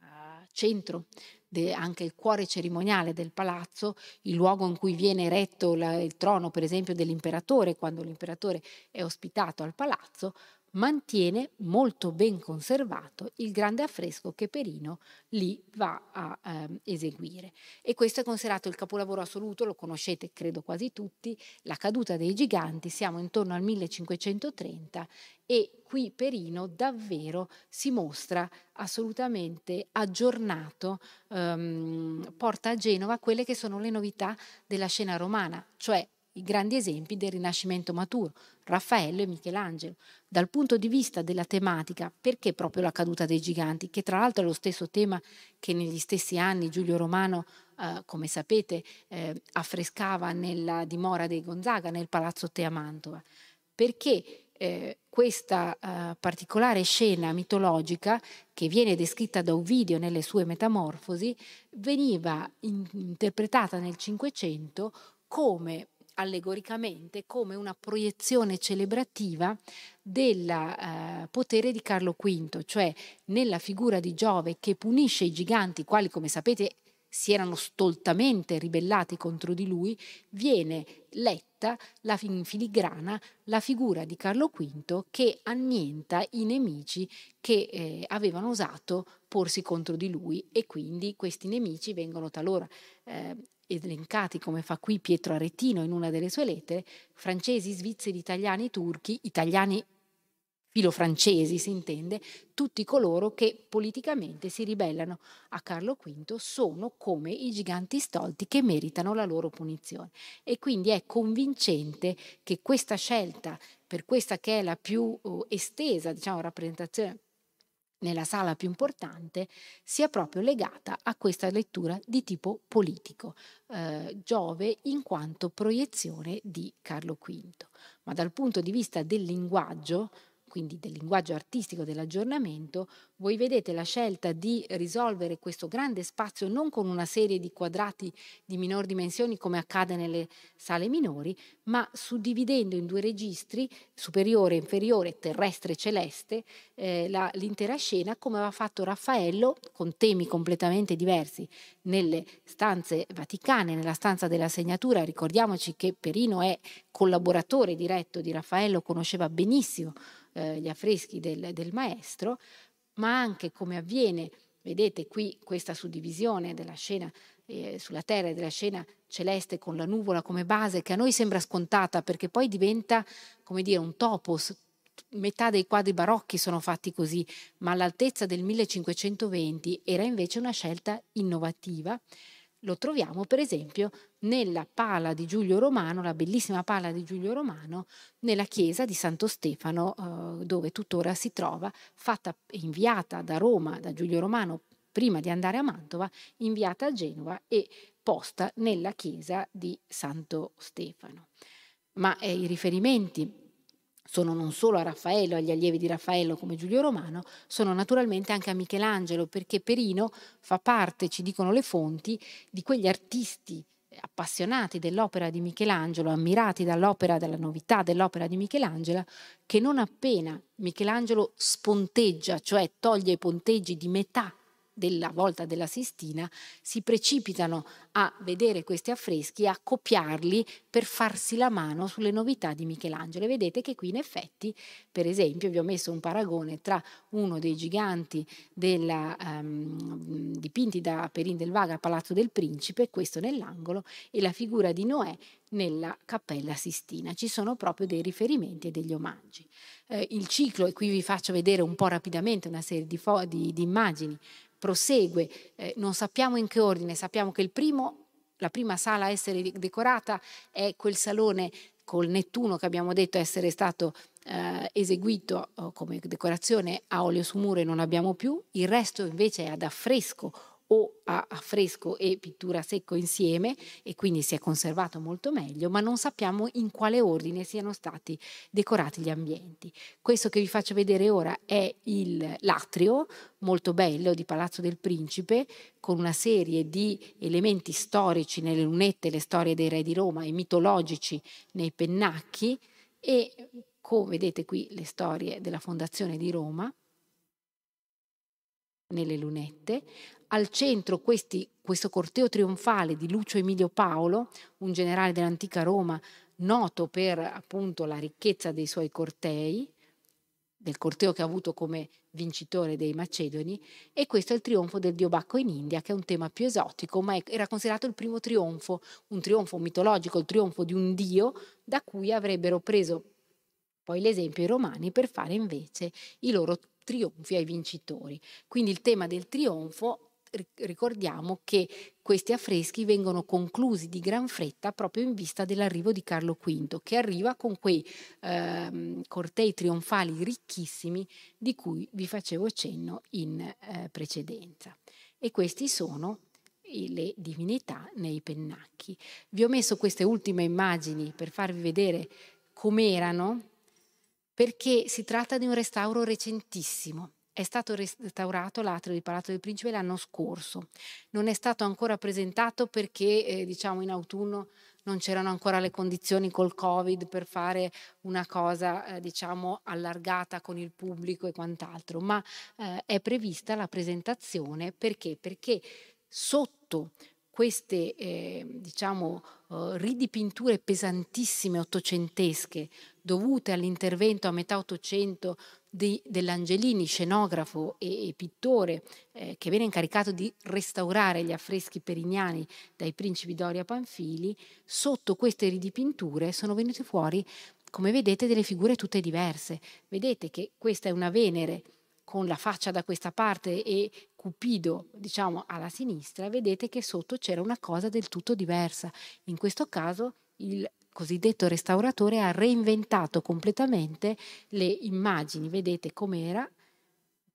uh, centro de, anche il cuore cerimoniale del palazzo, il luogo in cui viene eretto la, il trono, per esempio, dell'imperatore, quando l'imperatore è ospitato al palazzo, mantiene molto ben conservato il grande affresco che Perino lì va a eh, eseguire. E questo è considerato il capolavoro assoluto, lo conoscete credo quasi tutti, La caduta dei giganti, siamo intorno al 1530 e qui Perino davvero si mostra assolutamente aggiornato, ehm, porta a Genova quelle che sono le novità della scena romana, cioè i grandi esempi del Rinascimento maturo, Raffaello e Michelangelo. Dal punto di vista della tematica, perché proprio la caduta dei giganti, che tra l'altro è lo stesso tema che negli stessi anni Giulio Romano, eh, come sapete, eh, affrescava nella dimora dei Gonzaga, nel Palazzo Tea Mantova. Perché eh, questa eh, particolare scena mitologica che viene descritta da Ovidio nelle sue Metamorfosi veniva in- interpretata nel Cinquecento come allegoricamente come una proiezione celebrativa del eh, potere di Carlo V, cioè nella figura di Giove che punisce i giganti, quali come sapete si erano stoltamente ribellati contro di lui, viene letta la, in filigrana la figura di Carlo V che annienta i nemici che eh, avevano osato porsi contro di lui e quindi questi nemici vengono talora eh, elencati come fa qui Pietro Aretino in una delle sue lettere, francesi, svizzeri, italiani, turchi, italiani filo-francesi si intende, tutti coloro che politicamente si ribellano a Carlo V sono come i giganti stolti che meritano la loro punizione. E quindi è convincente che questa scelta, per questa che è la più uh, estesa diciamo, rappresentazione nella sala più importante sia proprio legata a questa lettura di tipo politico, eh, Giove in quanto proiezione di Carlo V. Ma dal punto di vista del linguaggio, quindi del linguaggio artistico dell'aggiornamento, voi vedete la scelta di risolvere questo grande spazio non con una serie di quadrati di minor dimensioni come accade nelle sale minori, ma suddividendo in due registri, superiore e inferiore, terrestre e celeste, eh, la, l'intera scena come aveva fatto Raffaello con temi completamente diversi nelle stanze vaticane, nella stanza della segnatura. Ricordiamoci che Perino è collaboratore diretto di Raffaello, conosceva benissimo eh, gli affreschi del, del maestro, ma anche come avviene, vedete qui questa suddivisione della scena eh, sulla terra e della scena celeste con la nuvola come base, che a noi sembra scontata perché poi diventa, come dire, un topos. Metà dei quadri barocchi sono fatti così, ma all'altezza del 1520 era invece una scelta innovativa lo troviamo per esempio nella pala di Giulio Romano, la bellissima pala di Giulio Romano, nella chiesa di Santo Stefano, eh, dove tuttora si trova, fatta inviata da Roma, da Giulio Romano, prima di andare a Mantova, inviata a Genova e posta nella chiesa di Santo Stefano. Ma eh, i riferimenti sono non solo a Raffaello, agli allievi di Raffaello come Giulio Romano, sono naturalmente anche a Michelangelo, perché Perino fa parte, ci dicono le fonti, di quegli artisti appassionati dell'opera di Michelangelo, ammirati dall'opera, dalla novità dell'opera di Michelangelo, che non appena Michelangelo sponteggia, cioè toglie i ponteggi di metà della volta della Sistina si precipitano a vedere questi affreschi a copiarli per farsi la mano sulle novità di Michelangelo. E vedete che qui in effetti, per esempio, vi ho messo un paragone tra uno dei giganti della, um, dipinti da Perin del Vaga al Palazzo del Principe, questo nell'angolo, e la figura di Noè nella Cappella Sistina. Ci sono proprio dei riferimenti e degli omaggi. Eh, il ciclo, e qui vi faccio vedere un po' rapidamente una serie di, di, di immagini prosegue, eh, non sappiamo in che ordine, sappiamo che primo, la prima sala a essere decorata è quel salone col Nettuno che abbiamo detto essere stato eh, eseguito oh, come decorazione a olio su muro e non abbiamo più, il resto invece è ad affresco o a, fresco e pittura secco insieme e quindi si è conservato molto meglio, ma non sappiamo in quale ordine siano stati decorati gli ambienti. Questo che vi faccio vedere ora è il, l'atrio molto bello di Palazzo del Principe con una serie di elementi storici nelle lunette, le storie dei re di Roma e mitologici nei pennacchi e come vedete qui le storie della fondazione di Roma nelle lunette, al centro questi, questo corteo trionfale di Lucio Emilio Paolo, un generale dell'antica Roma noto per appunto la ricchezza dei suoi cortei, del corteo che ha avuto come vincitore dei Macedoni, e questo è il trionfo del dio Bacco in India, che è un tema più esotico, ma era considerato il primo trionfo, un trionfo mitologico, il trionfo di un dio da cui avrebbero preso poi l'esempio i romani per fare invece i loro trionfi ai vincitori. Quindi il tema del trionfo ricordiamo che questi affreschi vengono conclusi di gran fretta proprio in vista dell'arrivo di Carlo V, che arriva con quei eh, cortei trionfali ricchissimi di cui vi facevo cenno in eh, precedenza. E questi sono le divinità nei pennacchi. Vi ho messo queste ultime immagini per farvi vedere com'erano, perché si tratta di un restauro recentissimo è stato restaurato l'atrio di Palazzo del Principe l'anno scorso. Non è stato ancora presentato perché, eh, diciamo, in autunno non c'erano ancora le condizioni col Covid per fare una cosa, eh, diciamo, allargata con il pubblico e quant'altro, ma eh, è prevista la presentazione perché? Perché sotto queste eh, diciamo, uh, ridipinture pesantissime ottocentesche dovute all'intervento a metà Ottocento dell'Angelini, scenografo e, e pittore, eh, che viene incaricato di restaurare gli affreschi perignani dai principi Doria Panfili, sotto queste ridipinture sono venute fuori, come vedete, delle figure tutte diverse. Vedete che questa è una Venere con la faccia da questa parte e Cupido, diciamo, alla sinistra, vedete che sotto c'era una cosa del tutto diversa. In questo caso il cosiddetto restauratore ha reinventato completamente le immagini, vedete com'era,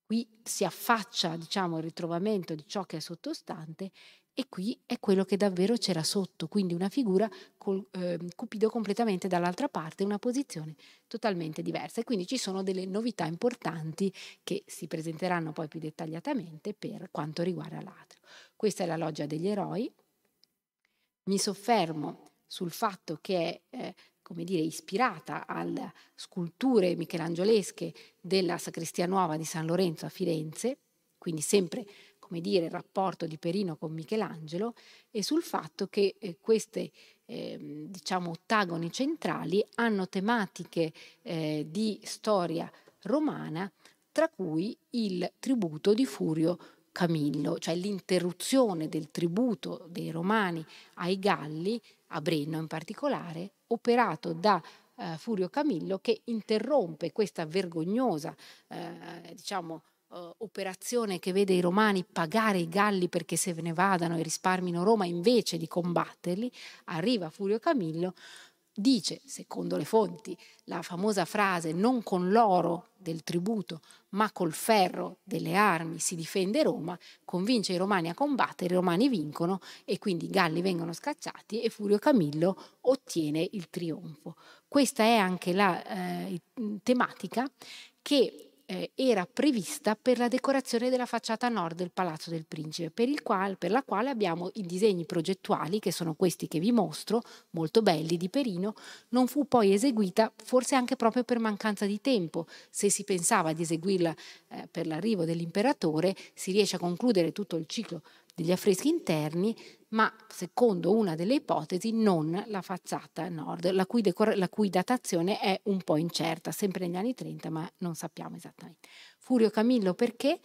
qui si affaccia diciamo, il ritrovamento di ciò che è sottostante e qui è quello che davvero c'era sotto, quindi una figura col eh, Cupido completamente dall'altra parte, una posizione totalmente diversa. E quindi ci sono delle novità importanti che si presenteranno poi più dettagliatamente per quanto riguarda l'atrio. Questa è la loggia degli eroi. Mi soffermo sul fatto che è eh, come dire, ispirata alle sculture michelangiolesche della Sacrestia Nuova di San Lorenzo a Firenze, quindi sempre come dire, il rapporto di Perino con Michelangelo e sul fatto che eh, queste eh, diciamo ottagoni centrali hanno tematiche eh, di storia romana, tra cui il tributo di Furio Camillo, cioè l'interruzione del tributo dei romani ai Galli, a Brenno in particolare, operato da eh, Furio Camillo che interrompe questa vergognosa, eh, diciamo, uh, operazione che vede i romani pagare i galli perché se ne vadano e risparmino Roma invece di combatterli, arriva Furio Camillo, dice, secondo le fonti, la famosa frase non con l'oro del tributo, ma col ferro delle armi si difende Roma, convince i romani a combattere, i romani vincono e quindi i galli vengono scacciati e Furio Camillo ottiene il trionfo. Questa è anche la eh, tematica che eh, era prevista per la decorazione della facciata nord del Palazzo del Principe, per, qual, per, la quale abbiamo i disegni progettuali, che sono questi che vi mostro, molto belli di Perino, non fu poi eseguita forse anche proprio per mancanza di tempo. Se si pensava di eseguirla eh, per l'arrivo dell'imperatore, si riesce a concludere tutto il ciclo degli affreschi interni, ma secondo una delle ipotesi non la facciata nord, la cui, la cui, datazione è un po' incerta, sempre negli anni 30, ma non sappiamo esattamente. Furio Camillo perché?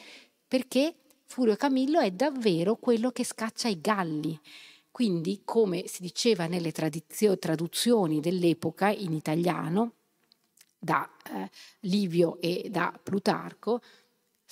Perché Furio Camillo è davvero quello che scaccia i Galli. Quindi, come si diceva nelle traduzioni dell'epoca in italiano, da eh, Livio e da Plutarco,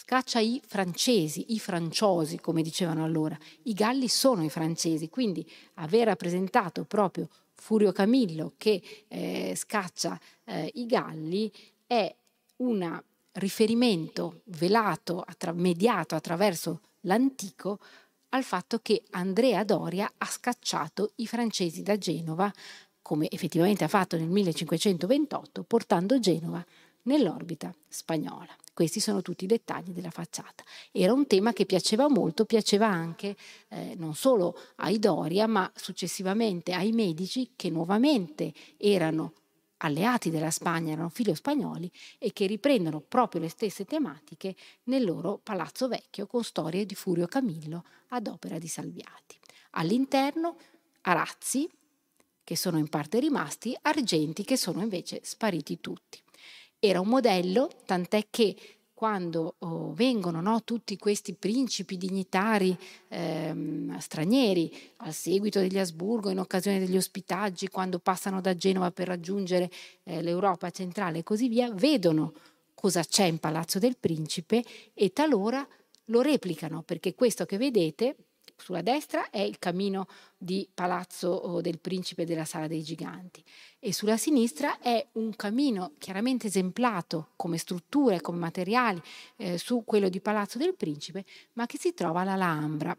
scaccia i francesi, i franciosi, come dicevano allora. I galli sono i francesi, quindi aver rappresentato proprio Furio Camillo che eh, scaccia eh, i galli è un riferimento velato, attra- mediato attraverso l'antico al fatto che Andrea Doria ha scacciato i francesi da Genova, come effettivamente ha fatto nel 1528, portando Genova nell'orbita spagnola. Questi sono tutti i dettagli della facciata. Era un tema che piaceva molto, piaceva anche eh, non solo ai Doria, ma successivamente ai Medici che nuovamente erano alleati della Spagna, erano filo spagnoli e che riprendono proprio le stesse tematiche nel loro palazzo vecchio con storie di Furio Camillo ad opera di Salviati. All'interno arazzi che sono in parte rimasti, argenti che sono invece spariti tutti. Era un modello, tant'è che quando oh, vengono no, tutti questi principi dignitari ehm, stranieri al seguito degli Asburgo, in occasione degli ospitaggi, quando passano da Genova per raggiungere eh, l'Europa centrale e così via, vedono cosa c'è in Palazzo del Principe e talora lo replicano, perché questo che vedete sulla destra è il camino di Palazzo del Principe della Sala dei Giganti e sulla sinistra è un camino chiaramente esemplato come strutture, come materiali eh, su quello di Palazzo del Principe, ma che si trova alla Alhambra.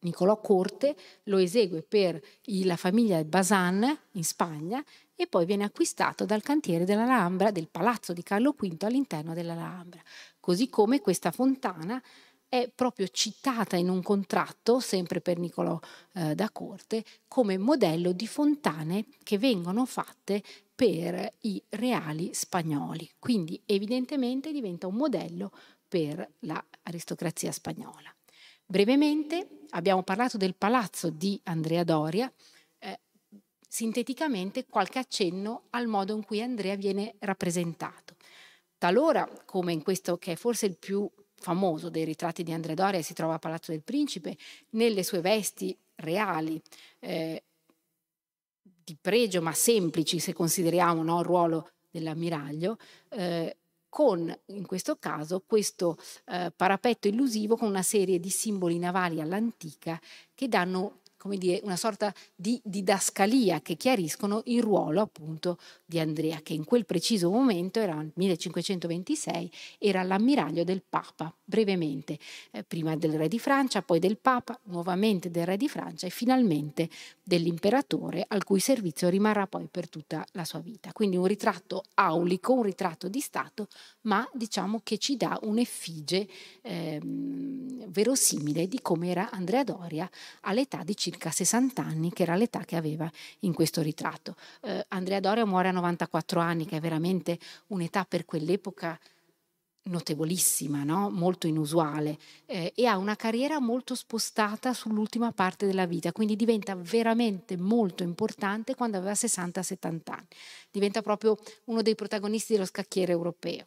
Niccolò Corte lo esegue per la famiglia Bazan in Spagna e poi viene acquistato dal cantiere dell'Alhambra, del palazzo di Carlo V all'interno dell'Alhambra. Così come questa fontana è proprio citata in un contratto, sempre per Niccolò eh, da Corte, come modello di fontane che vengono fatte per i reali spagnoli. Quindi evidentemente diventa un modello per l'aristocrazia spagnola. Brevemente abbiamo parlato del palazzo di Andrea Doria, eh, sinteticamente qualche accenno al modo in cui Andrea viene rappresentato. Talora, come in questo che è forse il più famoso dei ritratti di Andrea Doria si trova a Palazzo del Principe, nelle sue vesti reali, eh, di pregio ma semplici se consideriamo no, il ruolo dell'ammiraglio, eh, con in questo caso questo eh, parapetto illusivo con una serie di simboli navali all'antica che danno come dire, una sorta di didascalia che chiariscono il ruolo appunto di Andrea, che in quel preciso momento, era nel 1526, era l'ammiraglio del Papa, brevemente, eh, prima del re di Francia, poi del Papa, nuovamente del re di Francia e finalmente dell'imperatore, al cui servizio rimarrà poi per tutta la sua vita. Quindi un ritratto aulico, un ritratto di Stato, ma diciamo che ci dà un'effigie ehm, verosimile di come era Andrea Doria all'età di circa 60 anni, che era l'età che aveva in questo ritratto. Eh, Andrea Doria muore a 94 anni, che è veramente un'età per quell'epoca notevolissima, no? molto inusuale eh, e ha una carriera molto spostata sull'ultima parte della vita, quindi diventa veramente molto importante quando aveva 60-70 anni, diventa proprio uno dei protagonisti dello scacchiere europeo.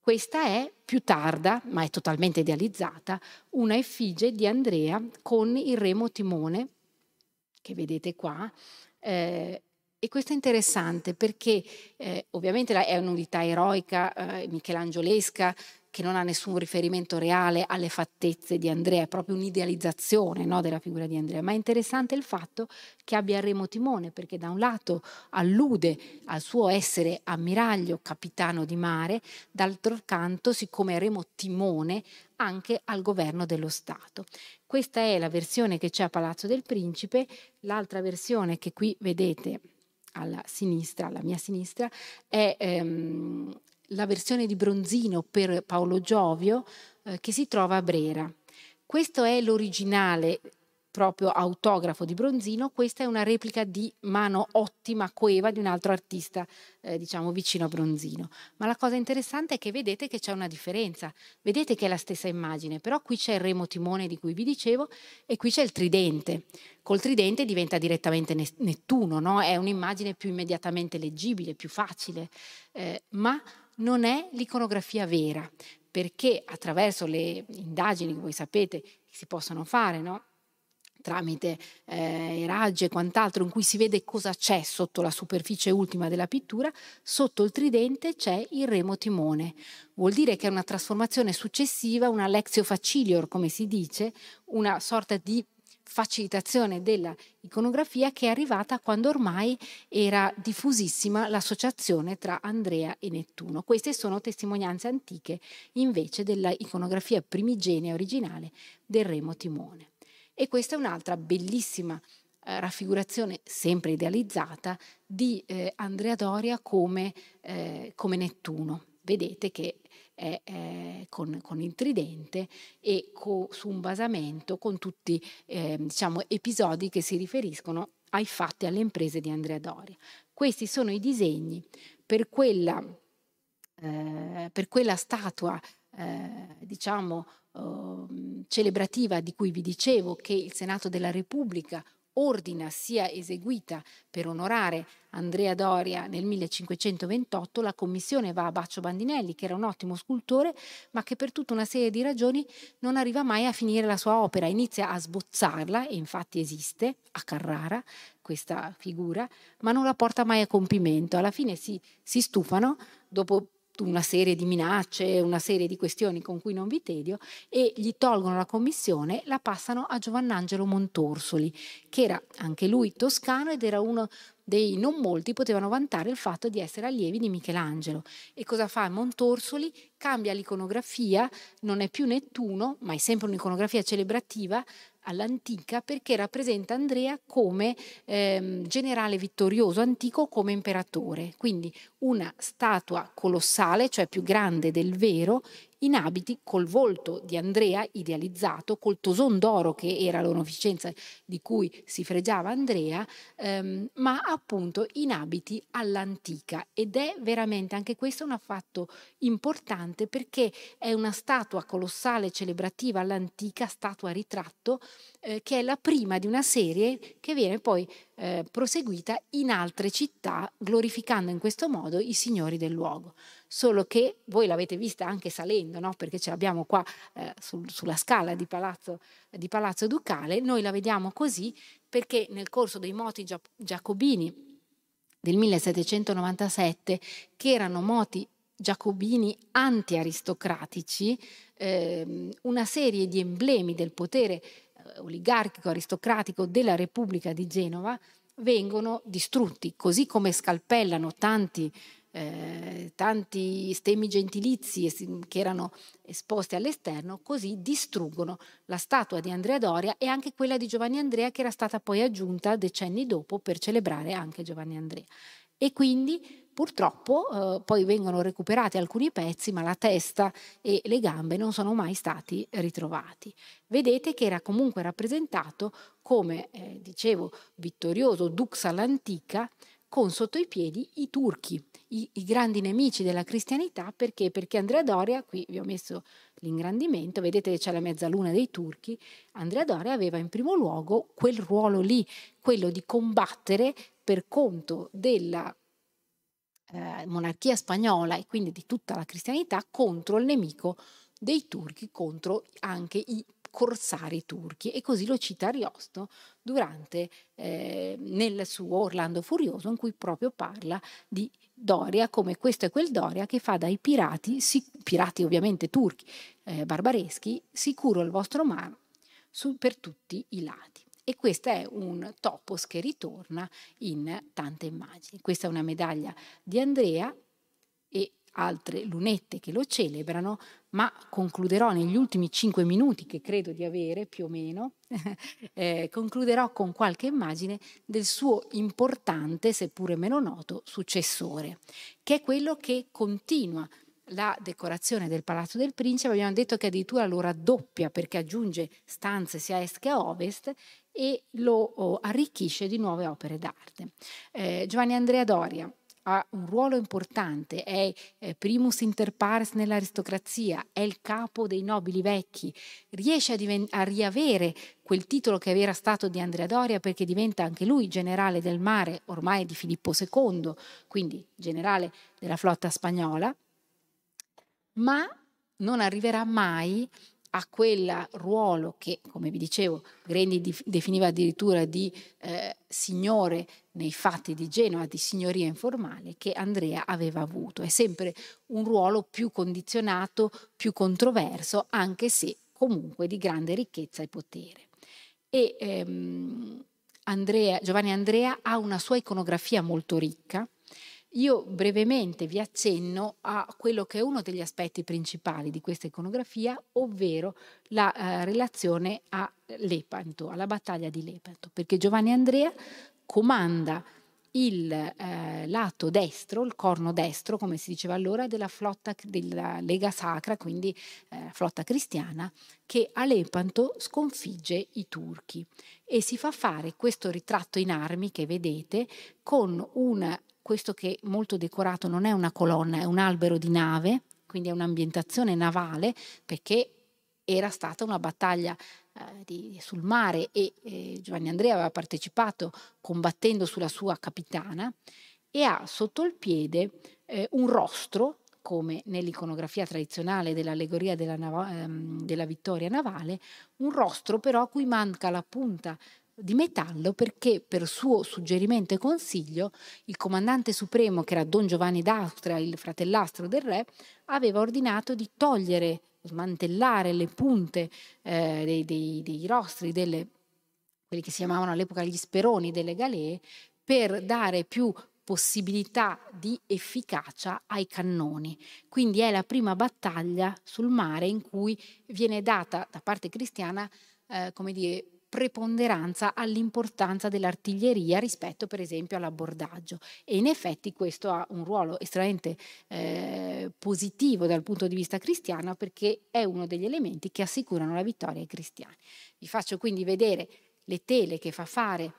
Questa è più tarda, ma è totalmente idealizzata, una effigie di Andrea con il remo timone, che vedete qua, eh, e questo è interessante perché eh, ovviamente è un'unità eroica, eh, michelangiolesca, che non ha nessun riferimento reale alle fattezze di Andrea, è proprio un'idealizzazione no, della figura di Andrea, ma è interessante il fatto che abbia remo timone, perché da un lato allude al suo essere ammiraglio, capitano di mare, d'altro canto, siccome remo timone, anche al governo dello Stato. Questa è la versione che c'è a Palazzo del Principe, l'altra versione che qui vedete alla sinistra, alla mia sinistra, è ehm, la versione di bronzino per Paolo Giovio eh, che si trova a Brera. Questo è l'originale proprio autografo di Bronzino, questa è una replica di mano ottima coeva di un altro artista, eh, diciamo vicino a Bronzino. Ma la cosa interessante è che vedete che c'è una differenza, vedete che è la stessa immagine, però qui c'è il remo timone di cui vi dicevo e qui c'è il tridente. Col tridente diventa direttamente Nettuno, no? è un'immagine più immediatamente leggibile, più facile, eh, ma non è l'iconografia vera, perché attraverso le indagini che voi sapete si possono fare, no? Tramite eh, raggi e quant'altro, in cui si vede cosa c'è sotto la superficie ultima della pittura, sotto il tridente c'è il remo timone. Vuol dire che è una trasformazione successiva, una lexio facilior, come si dice, una sorta di facilitazione della iconografia che è arrivata quando ormai era diffusissima l'associazione tra Andrea e Nettuno. Queste sono testimonianze antiche invece della iconografia primigenia originale del remo timone. E questa è un'altra bellissima eh, raffigurazione, sempre idealizzata, di eh, Andrea Doria come, eh, come, Nettuno. Vedete che è, è con, con, il tridente e co, su un basamento con tutti eh, diciamo, episodi che si riferiscono ai fatti, alle imprese di Andrea Doria. Questi sono i disegni per quella, eh, per quella statua, eh, diciamo, Ehm, celebrativa di cui vi dicevo che il Senato della Repubblica ordina sia eseguita per onorare Andrea Doria nel 1528, la commissione va a Baccio Bandinelli, che era un ottimo scultore, ma che per tutta una serie di ragioni non arriva mai a finire la sua opera, inizia a sbozzarla, e infatti esiste a Carrara questa figura, ma non la porta mai a compimento. Alla fine si, si stufano, dopo una serie di minacce, una serie di questioni con cui non vi tedio e gli tolgono la commissione, la passano a Giovannangelo Montorsoli, che era anche lui toscano ed era uno dei non molti potevano vantare il fatto di essere allievi di Michelangelo. E cosa fa Montorsoli? Cambia l'iconografia, non è più Nettuno, ma è sempre un'iconografia celebrativa, all'antica perché rappresenta Andrea come ehm, generale vittorioso antico come imperatore, quindi una statua colossale, cioè più grande del vero, in abiti col volto di Andrea idealizzato, col toson d'oro che era l'onorificenza di cui si fregiava Andrea, ehm, ma appunto in abiti all'antica ed è veramente anche questo un affatto importante perché è una statua colossale celebrativa all'antica, statua ritratto, eh, che è la prima di una serie che viene poi eh, proseguita in altre città, glorificando in questo modo i signori del luogo. Solo che voi l'avete vista anche salendo, no? perché ce l'abbiamo qua eh, su, sulla scala di Palazzo, di Palazzo Ducale, noi la vediamo così perché nel corso dei moti giacobini del 1797, che erano moti giacobini anti-aristocratici, ehm, una serie di emblemi del potere eh, oligarchico, aristocratico della Repubblica di Genova vengono distrutti, così come scalpellano tanti eh, tanti stemmi gentilizi che erano esposti all'esterno, così distruggono la statua di Andrea Doria e anche quella di Giovanni Andrea che era stata poi aggiunta decenni dopo per celebrare anche Giovanni Andrea. E quindi purtroppo eh, poi vengono recuperati alcuni pezzi, ma la testa e le gambe non sono mai stati ritrovati. Vedete che era comunque rappresentato come, eh, dicevo, vittorioso Dux all'antica, con sotto i piedi i turchi, i, i, grandi nemici della cristianità, perché? Perché Andrea Doria, qui vi ho messo l'ingrandimento, vedete che c'è la mezzaluna dei turchi, Andrea Doria aveva in primo luogo quel ruolo lì, quello di combattere per conto della eh, monarchia spagnola e quindi di tutta la cristianità contro il nemico dei turchi, contro anche i corsari turchi e così lo cita Ariosto durante eh, nel suo Orlando Furioso in cui proprio parla di Doria come questo è quel Doria che fa dai pirati, si, pirati ovviamente turchi, eh, barbareschi, sicuro il vostro mare su, per tutti i lati. E questo è un topos che ritorna in tante immagini. Questa è una medaglia di Andrea altre lunette che lo celebrano, ma concluderò negli ultimi cinque minuti che credo di avere più o meno, eh, concluderò con qualche immagine del suo importante, seppure meno noto, successore, che è quello che continua la decorazione del Palazzo del Principe, abbiamo detto che addirittura lo raddoppia perché aggiunge stanze sia a est che a ovest e lo oh, arricchisce di nuove opere d'arte. Eh, Giovanni Andrea Doria, ha un ruolo importante, è primus inter pares nell'aristocrazia, è il capo dei nobili vecchi, riesce a, diven- a, riavere quel titolo che era stato di Andrea Doria perché diventa anche lui generale del mare ormai di Filippo II, quindi generale della flotta spagnola, ma non arriverà mai a quel ruolo che, come vi dicevo, Grendi definiva addirittura di eh, signore nei fatti di Genova, di signoria informale, che Andrea aveva avuto. È sempre un ruolo più condizionato, più controverso, anche se comunque di grande ricchezza e potere. E ehm, Andrea, Giovanni Andrea ha una sua iconografia molto ricca, io brevemente vi accenno a quello che è uno degli aspetti principali di questa iconografia, ovvero la eh, relazione a Lepanto, alla battaglia di Lepanto, perché Giovanni Andrea comanda il eh, lato destro, il corno destro, come si diceva allora, della flotta della Lega Sacra, quindi eh, flotta cristiana, che a Lepanto sconfigge i turchi. E si fa fare questo ritratto in armi che vedete con un questo che molto decorato non è una colonna, è un albero di nave, quindi è un'ambientazione navale perché era stata una battaglia eh, di, sul mare e eh, Giovanni Andrea aveva partecipato combattendo sulla sua capitana e ha sotto il piede eh, un rostro come nell'iconografia tradizionale dell'allegoria della, nav- ehm, della vittoria navale, un rostro però a cui manca la punta di metallo perché per suo suggerimento e consiglio il comandante supremo che era Don Giovanni d'Austria, il fratellastro del re, aveva ordinato di togliere, smantellare le punte eh, dei, dei, dei, rostri delle quelli che si chiamavano all'epoca gli speroni delle galee per dare più possibilità di efficacia ai cannoni. Quindi è la prima battaglia sul mare in cui viene data da parte cristiana, eh, come dire, preponderanza all'importanza dell'artiglieria rispetto per esempio all'abbordaggio e in effetti questo ha un ruolo estremamente eh, positivo dal punto di vista cristiano perché è uno degli elementi che assicurano la vittoria ai cristiani. Vi faccio quindi vedere le tele che fa fare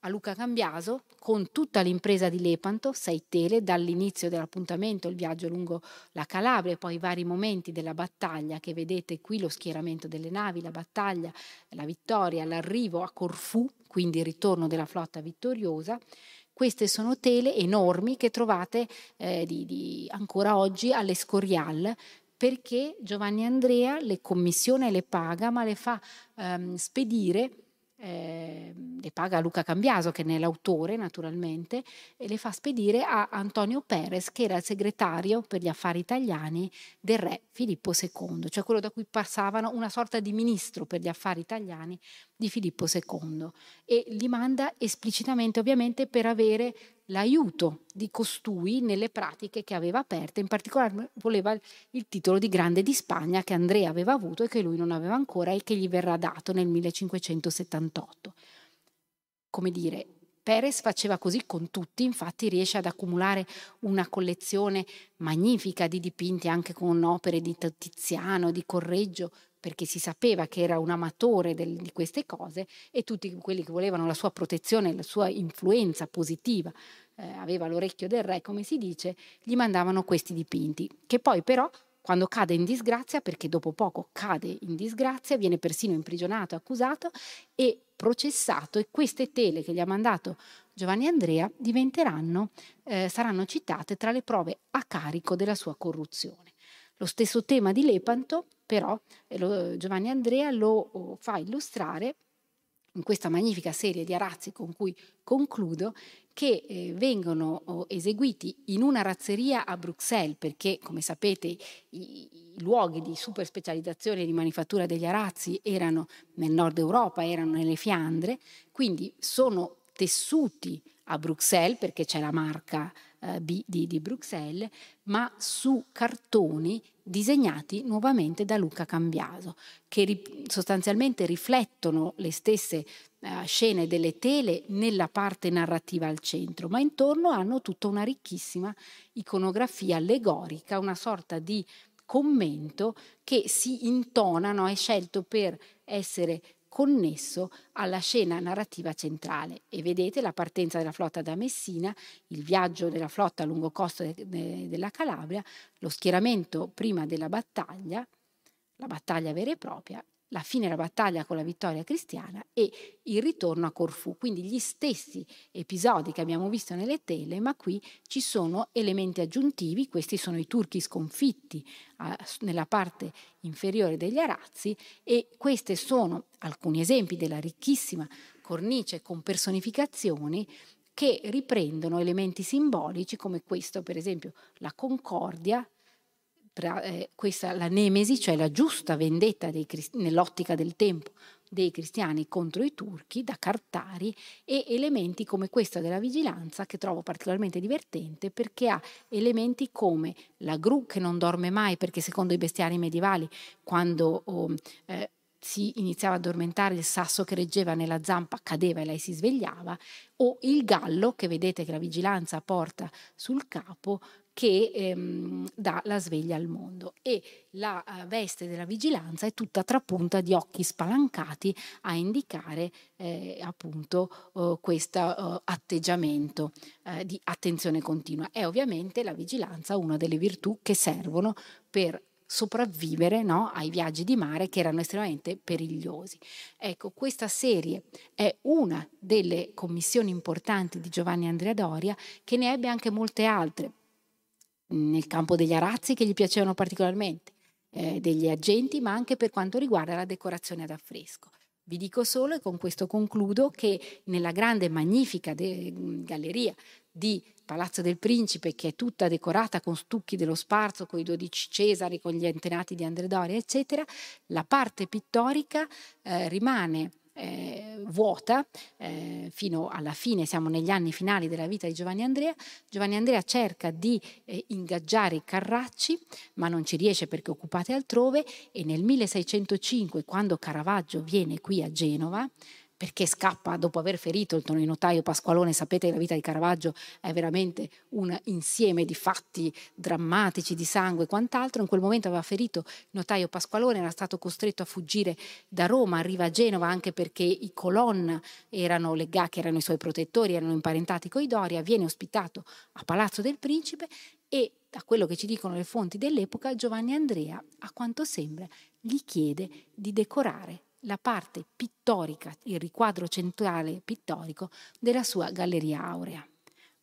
a Luca Cambiaso con tutta l'impresa di Lepanto, sei tele, dall'inizio dell'appuntamento, il viaggio lungo la Calabria e poi i vari momenti della battaglia che vedete qui, lo schieramento delle navi, la battaglia, la vittoria, l'arrivo a Corfù, quindi il ritorno della flotta vittoriosa. Queste sono tele enormi che trovate eh, di, di, ancora oggi all'Escorial perché Giovanni Andrea le commissiona e le paga ma le fa ehm, spedire eh, le paga Luca Cambiaso, che ne è l'autore naturalmente, e le fa spedire a Antonio Perez, che era il segretario per gli affari italiani del re Filippo II, cioè quello da cui passavano una sorta di ministro per gli affari italiani di Filippo II. E li manda esplicitamente, ovviamente, per avere l'aiuto di costui nelle pratiche che aveva aperte, in particolare voleva il titolo di Grande di Spagna che Andrea aveva avuto e che lui non aveva ancora e che gli verrà dato nel 1578. Come dire, Perez faceva così con tutti, infatti riesce ad accumulare una collezione magnifica di dipinti anche con opere di Tiziano, di Correggio, perché si sapeva che era un amatore del, di queste cose e tutti quelli che volevano la sua protezione, la sua influenza positiva, eh, aveva l'orecchio del re, come si dice, gli mandavano questi dipinti, che poi però quando cade in disgrazia, perché dopo poco cade in disgrazia, viene persino imprigionato, accusato e processato e queste tele che gli ha mandato Giovanni Andrea diventeranno, eh, saranno citate tra le prove a carico della sua corruzione. Lo stesso tema di Lepanto però lo, Giovanni Andrea lo oh, fa illustrare in questa magnifica serie di arazzi con cui concludo, che eh, vengono oh, eseguiti in una razzeria a Bruxelles, perché come sapete i, i, luoghi di super specializzazione di manifattura degli arazzi erano nel nord Europa, erano nelle Fiandre, quindi sono tessuti a Bruxelles, perché c'è la marca eh, di, di Bruxelles, ma su cartoni disegnati nuovamente da Luca Cambiaso, che ri- sostanzialmente riflettono le stesse uh, scene delle tele nella parte narrativa al centro, ma intorno hanno tutta una ricchissima iconografia allegorica, una sorta di commento che si intona, no? è scelto per essere connesso alla scena narrativa centrale. E vedete la partenza della flotta da Messina, il viaggio della flotta lungo costa de- de- della Calabria, lo schieramento prima della battaglia, la battaglia vera e propria, la fine della battaglia con la vittoria cristiana e il ritorno a Corfù. Quindi gli stessi episodi che abbiamo visto nelle tele, ma qui ci sono elementi aggiuntivi, questi sono i turchi sconfitti eh, nella parte inferiore degli arazzi e questi sono alcuni esempi della ricchissima cornice con personificazioni che riprendono elementi simbolici come questo, per esempio la concordia, eh, questa, la nemesi, cioè la giusta vendetta dei, nell'ottica del tempo dei cristiani contro i turchi da Cartari e elementi come questo della vigilanza che trovo particolarmente divertente perché ha elementi come la gru che non dorme mai perché secondo i bestiari medievali quando oh, eh, si iniziava ad addormentare, il sasso che reggeva nella zampa cadeva e lei si svegliava, o il gallo che vedete che la vigilanza porta sul capo che ehm, dà la sveglia al mondo e la uh, veste della vigilanza è tutta trapunta di occhi spalancati a indicare eh, appunto uh, questo uh, atteggiamento di attenzione continua. È ovviamente la vigilanza una delle virtù che servono per sopravvivere no, ai viaggi di mare che erano estremamente perigliosi. Ecco, questa serie è una delle commissioni importanti di Giovanni Andrea Doria, che ne ebbe anche molte altre nel campo degli arazzi che gli piacevano particolarmente, eh, degli agenti, ma anche per quanto riguarda la decorazione ad affresco. Vi dico solo, e con questo concludo, che nella grande e magnifica galleria di Palazzo del Principe, che è tutta decorata con stucchi dello Sparzo, con i dodici Cesari, con gli antenati di Andrea Doria, eccetera, la parte pittorica eh, rimane eh, vuota eh, fino alla fine, siamo negli anni finali della vita di Giovanni Andrea. Giovanni Andrea cerca di eh, ingaggiare i Carracci, ma non ci riesce perché occupate altrove e nel 1605, quando Caravaggio viene qui a Genova, perché scappa dopo aver ferito il notaio Pasqualone. Sapete che la vita di Caravaggio è veramente un insieme di fatti drammatici, di sangue e quant'altro. In quel momento aveva ferito il notaio Pasqualone, era stato costretto a fuggire da Roma, arriva a Genova anche perché i Colonna erano legati, erano i suoi protettori, erano imparentati con i Doria, viene ospitato a Palazzo del Principe e da quello che ci dicono le fonti dell'epoca, Giovanni Andrea, a quanto sembra, gli chiede di decorare la parte pittorica, il riquadro centrale pittorico della sua Galleria Aurea.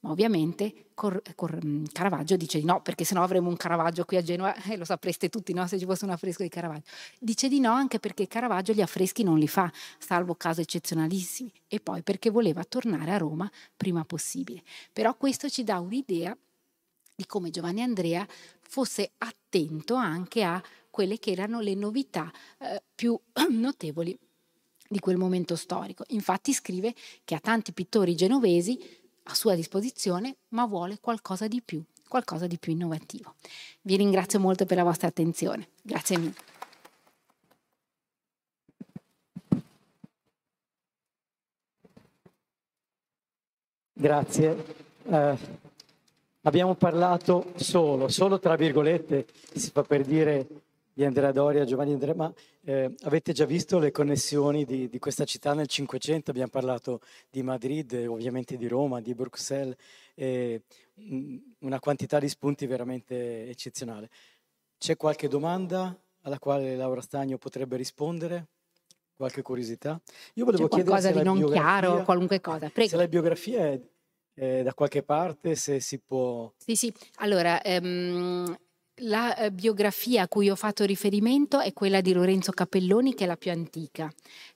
ma ovviamente Cor- Cor- mm, Caravaggio dice di no, perché sennò avremo un Caravaggio qui a Genova, e eh, lo sapreste tutti no? se ci fosse un affresco di Caravaggio. Dice di no anche perché Caravaggio gli affreschi non li fa, salvo casi eccezionalissimi, e poi perché voleva tornare a Roma prima possibile. Però questo ci dà un'idea di come Giovanni Andrea fosse attento anche a quelle che erano le novità eh, più notevoli di quel momento storico. Infatti scrive che ha tanti pittori genovesi a sua disposizione, ma vuole qualcosa di più, qualcosa di più innovativo. Vi ringrazio molto per la vostra attenzione. Grazie mille. Grazie. Eh, abbiamo parlato solo, solo tra virgolette, si fa per dire di Andrea Doria, Giovanni Andrea, ma eh, avete già visto le connessioni di, di, questa città nel Cinquecento? Abbiamo parlato di Madrid, ovviamente di Roma, di Bruxelles, eh, una quantità di spunti veramente eccezionale. C'è qualche domanda alla quale Laura Stagno potrebbe rispondere? Qualche curiosità? Io volevo C'è chiedere qualcosa di non chiaro, qualunque cosa. Prego. Se la biografia è, è da qualche parte, se si può... Sì, sì. Allora, ehm, la eh, biografia a cui ho fatto riferimento è quella di Lorenzo Capelloni, che è la più antica.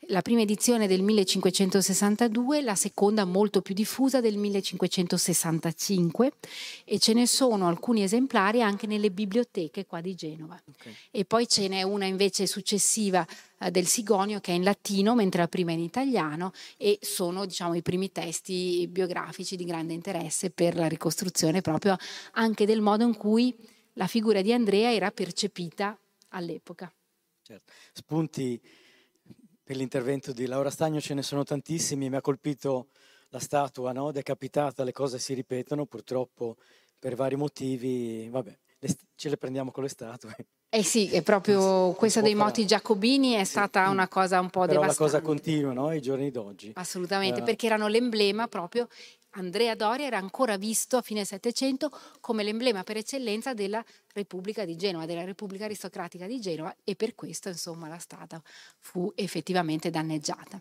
La prima edizione del 1562, la seconda molto più diffusa del 1565 e ce ne sono alcuni esemplari anche nelle biblioteche qua di Genova. Okay. E poi ce n'è una invece successiva eh, del Sigonio che è in latino, mentre la prima è in italiano e sono diciamo, i primi testi biografici di grande interesse per la ricostruzione proprio anche del modo in cui la figura di Andrea era percepita all'epoca. Certo. Spunti per l'intervento di Laura Stagno ce ne sono tantissimi, mi ha colpito la statua no? decapitata, le cose si ripetono purtroppo per vari motivi, vabbè, ce le prendiamo con le statue. Eh sì, è proprio questa dei moti giacobini è sì, stata una cosa un po' però devastante. la cosa continua, no? I giorni d'oggi. Assolutamente, uh, perché erano l'emblema proprio Andrea Doria era ancora visto a fine Settecento come l'emblema per eccellenza della Repubblica di Genova, della Repubblica aristocratica di Genova e per questo insomma la strada fu effettivamente danneggiata.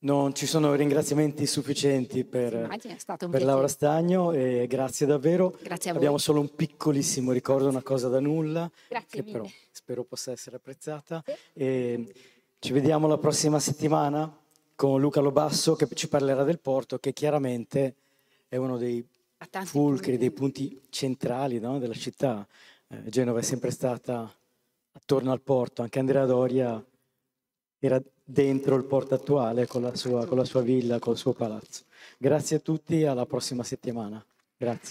Non ci sono ringraziamenti sufficienti per, per Laura Stagno e grazie davvero. Grazie Abbiamo solo un piccolissimo ricordo, una cosa da nulla, grazie che mille. però spero possa essere apprezzata. E ci vediamo la prossima settimana con Luca Lobasso che ci parlerà del porto, che chiaramente è uno dei fulcri, dei punti centrali no, della città. Eh, Genova è sempre stata attorno al porto, anche Andrea Doria era dentro il porto attuale con la sua, con la sua villa, col suo palazzo. Grazie a tutti, alla prossima settimana. Grazie.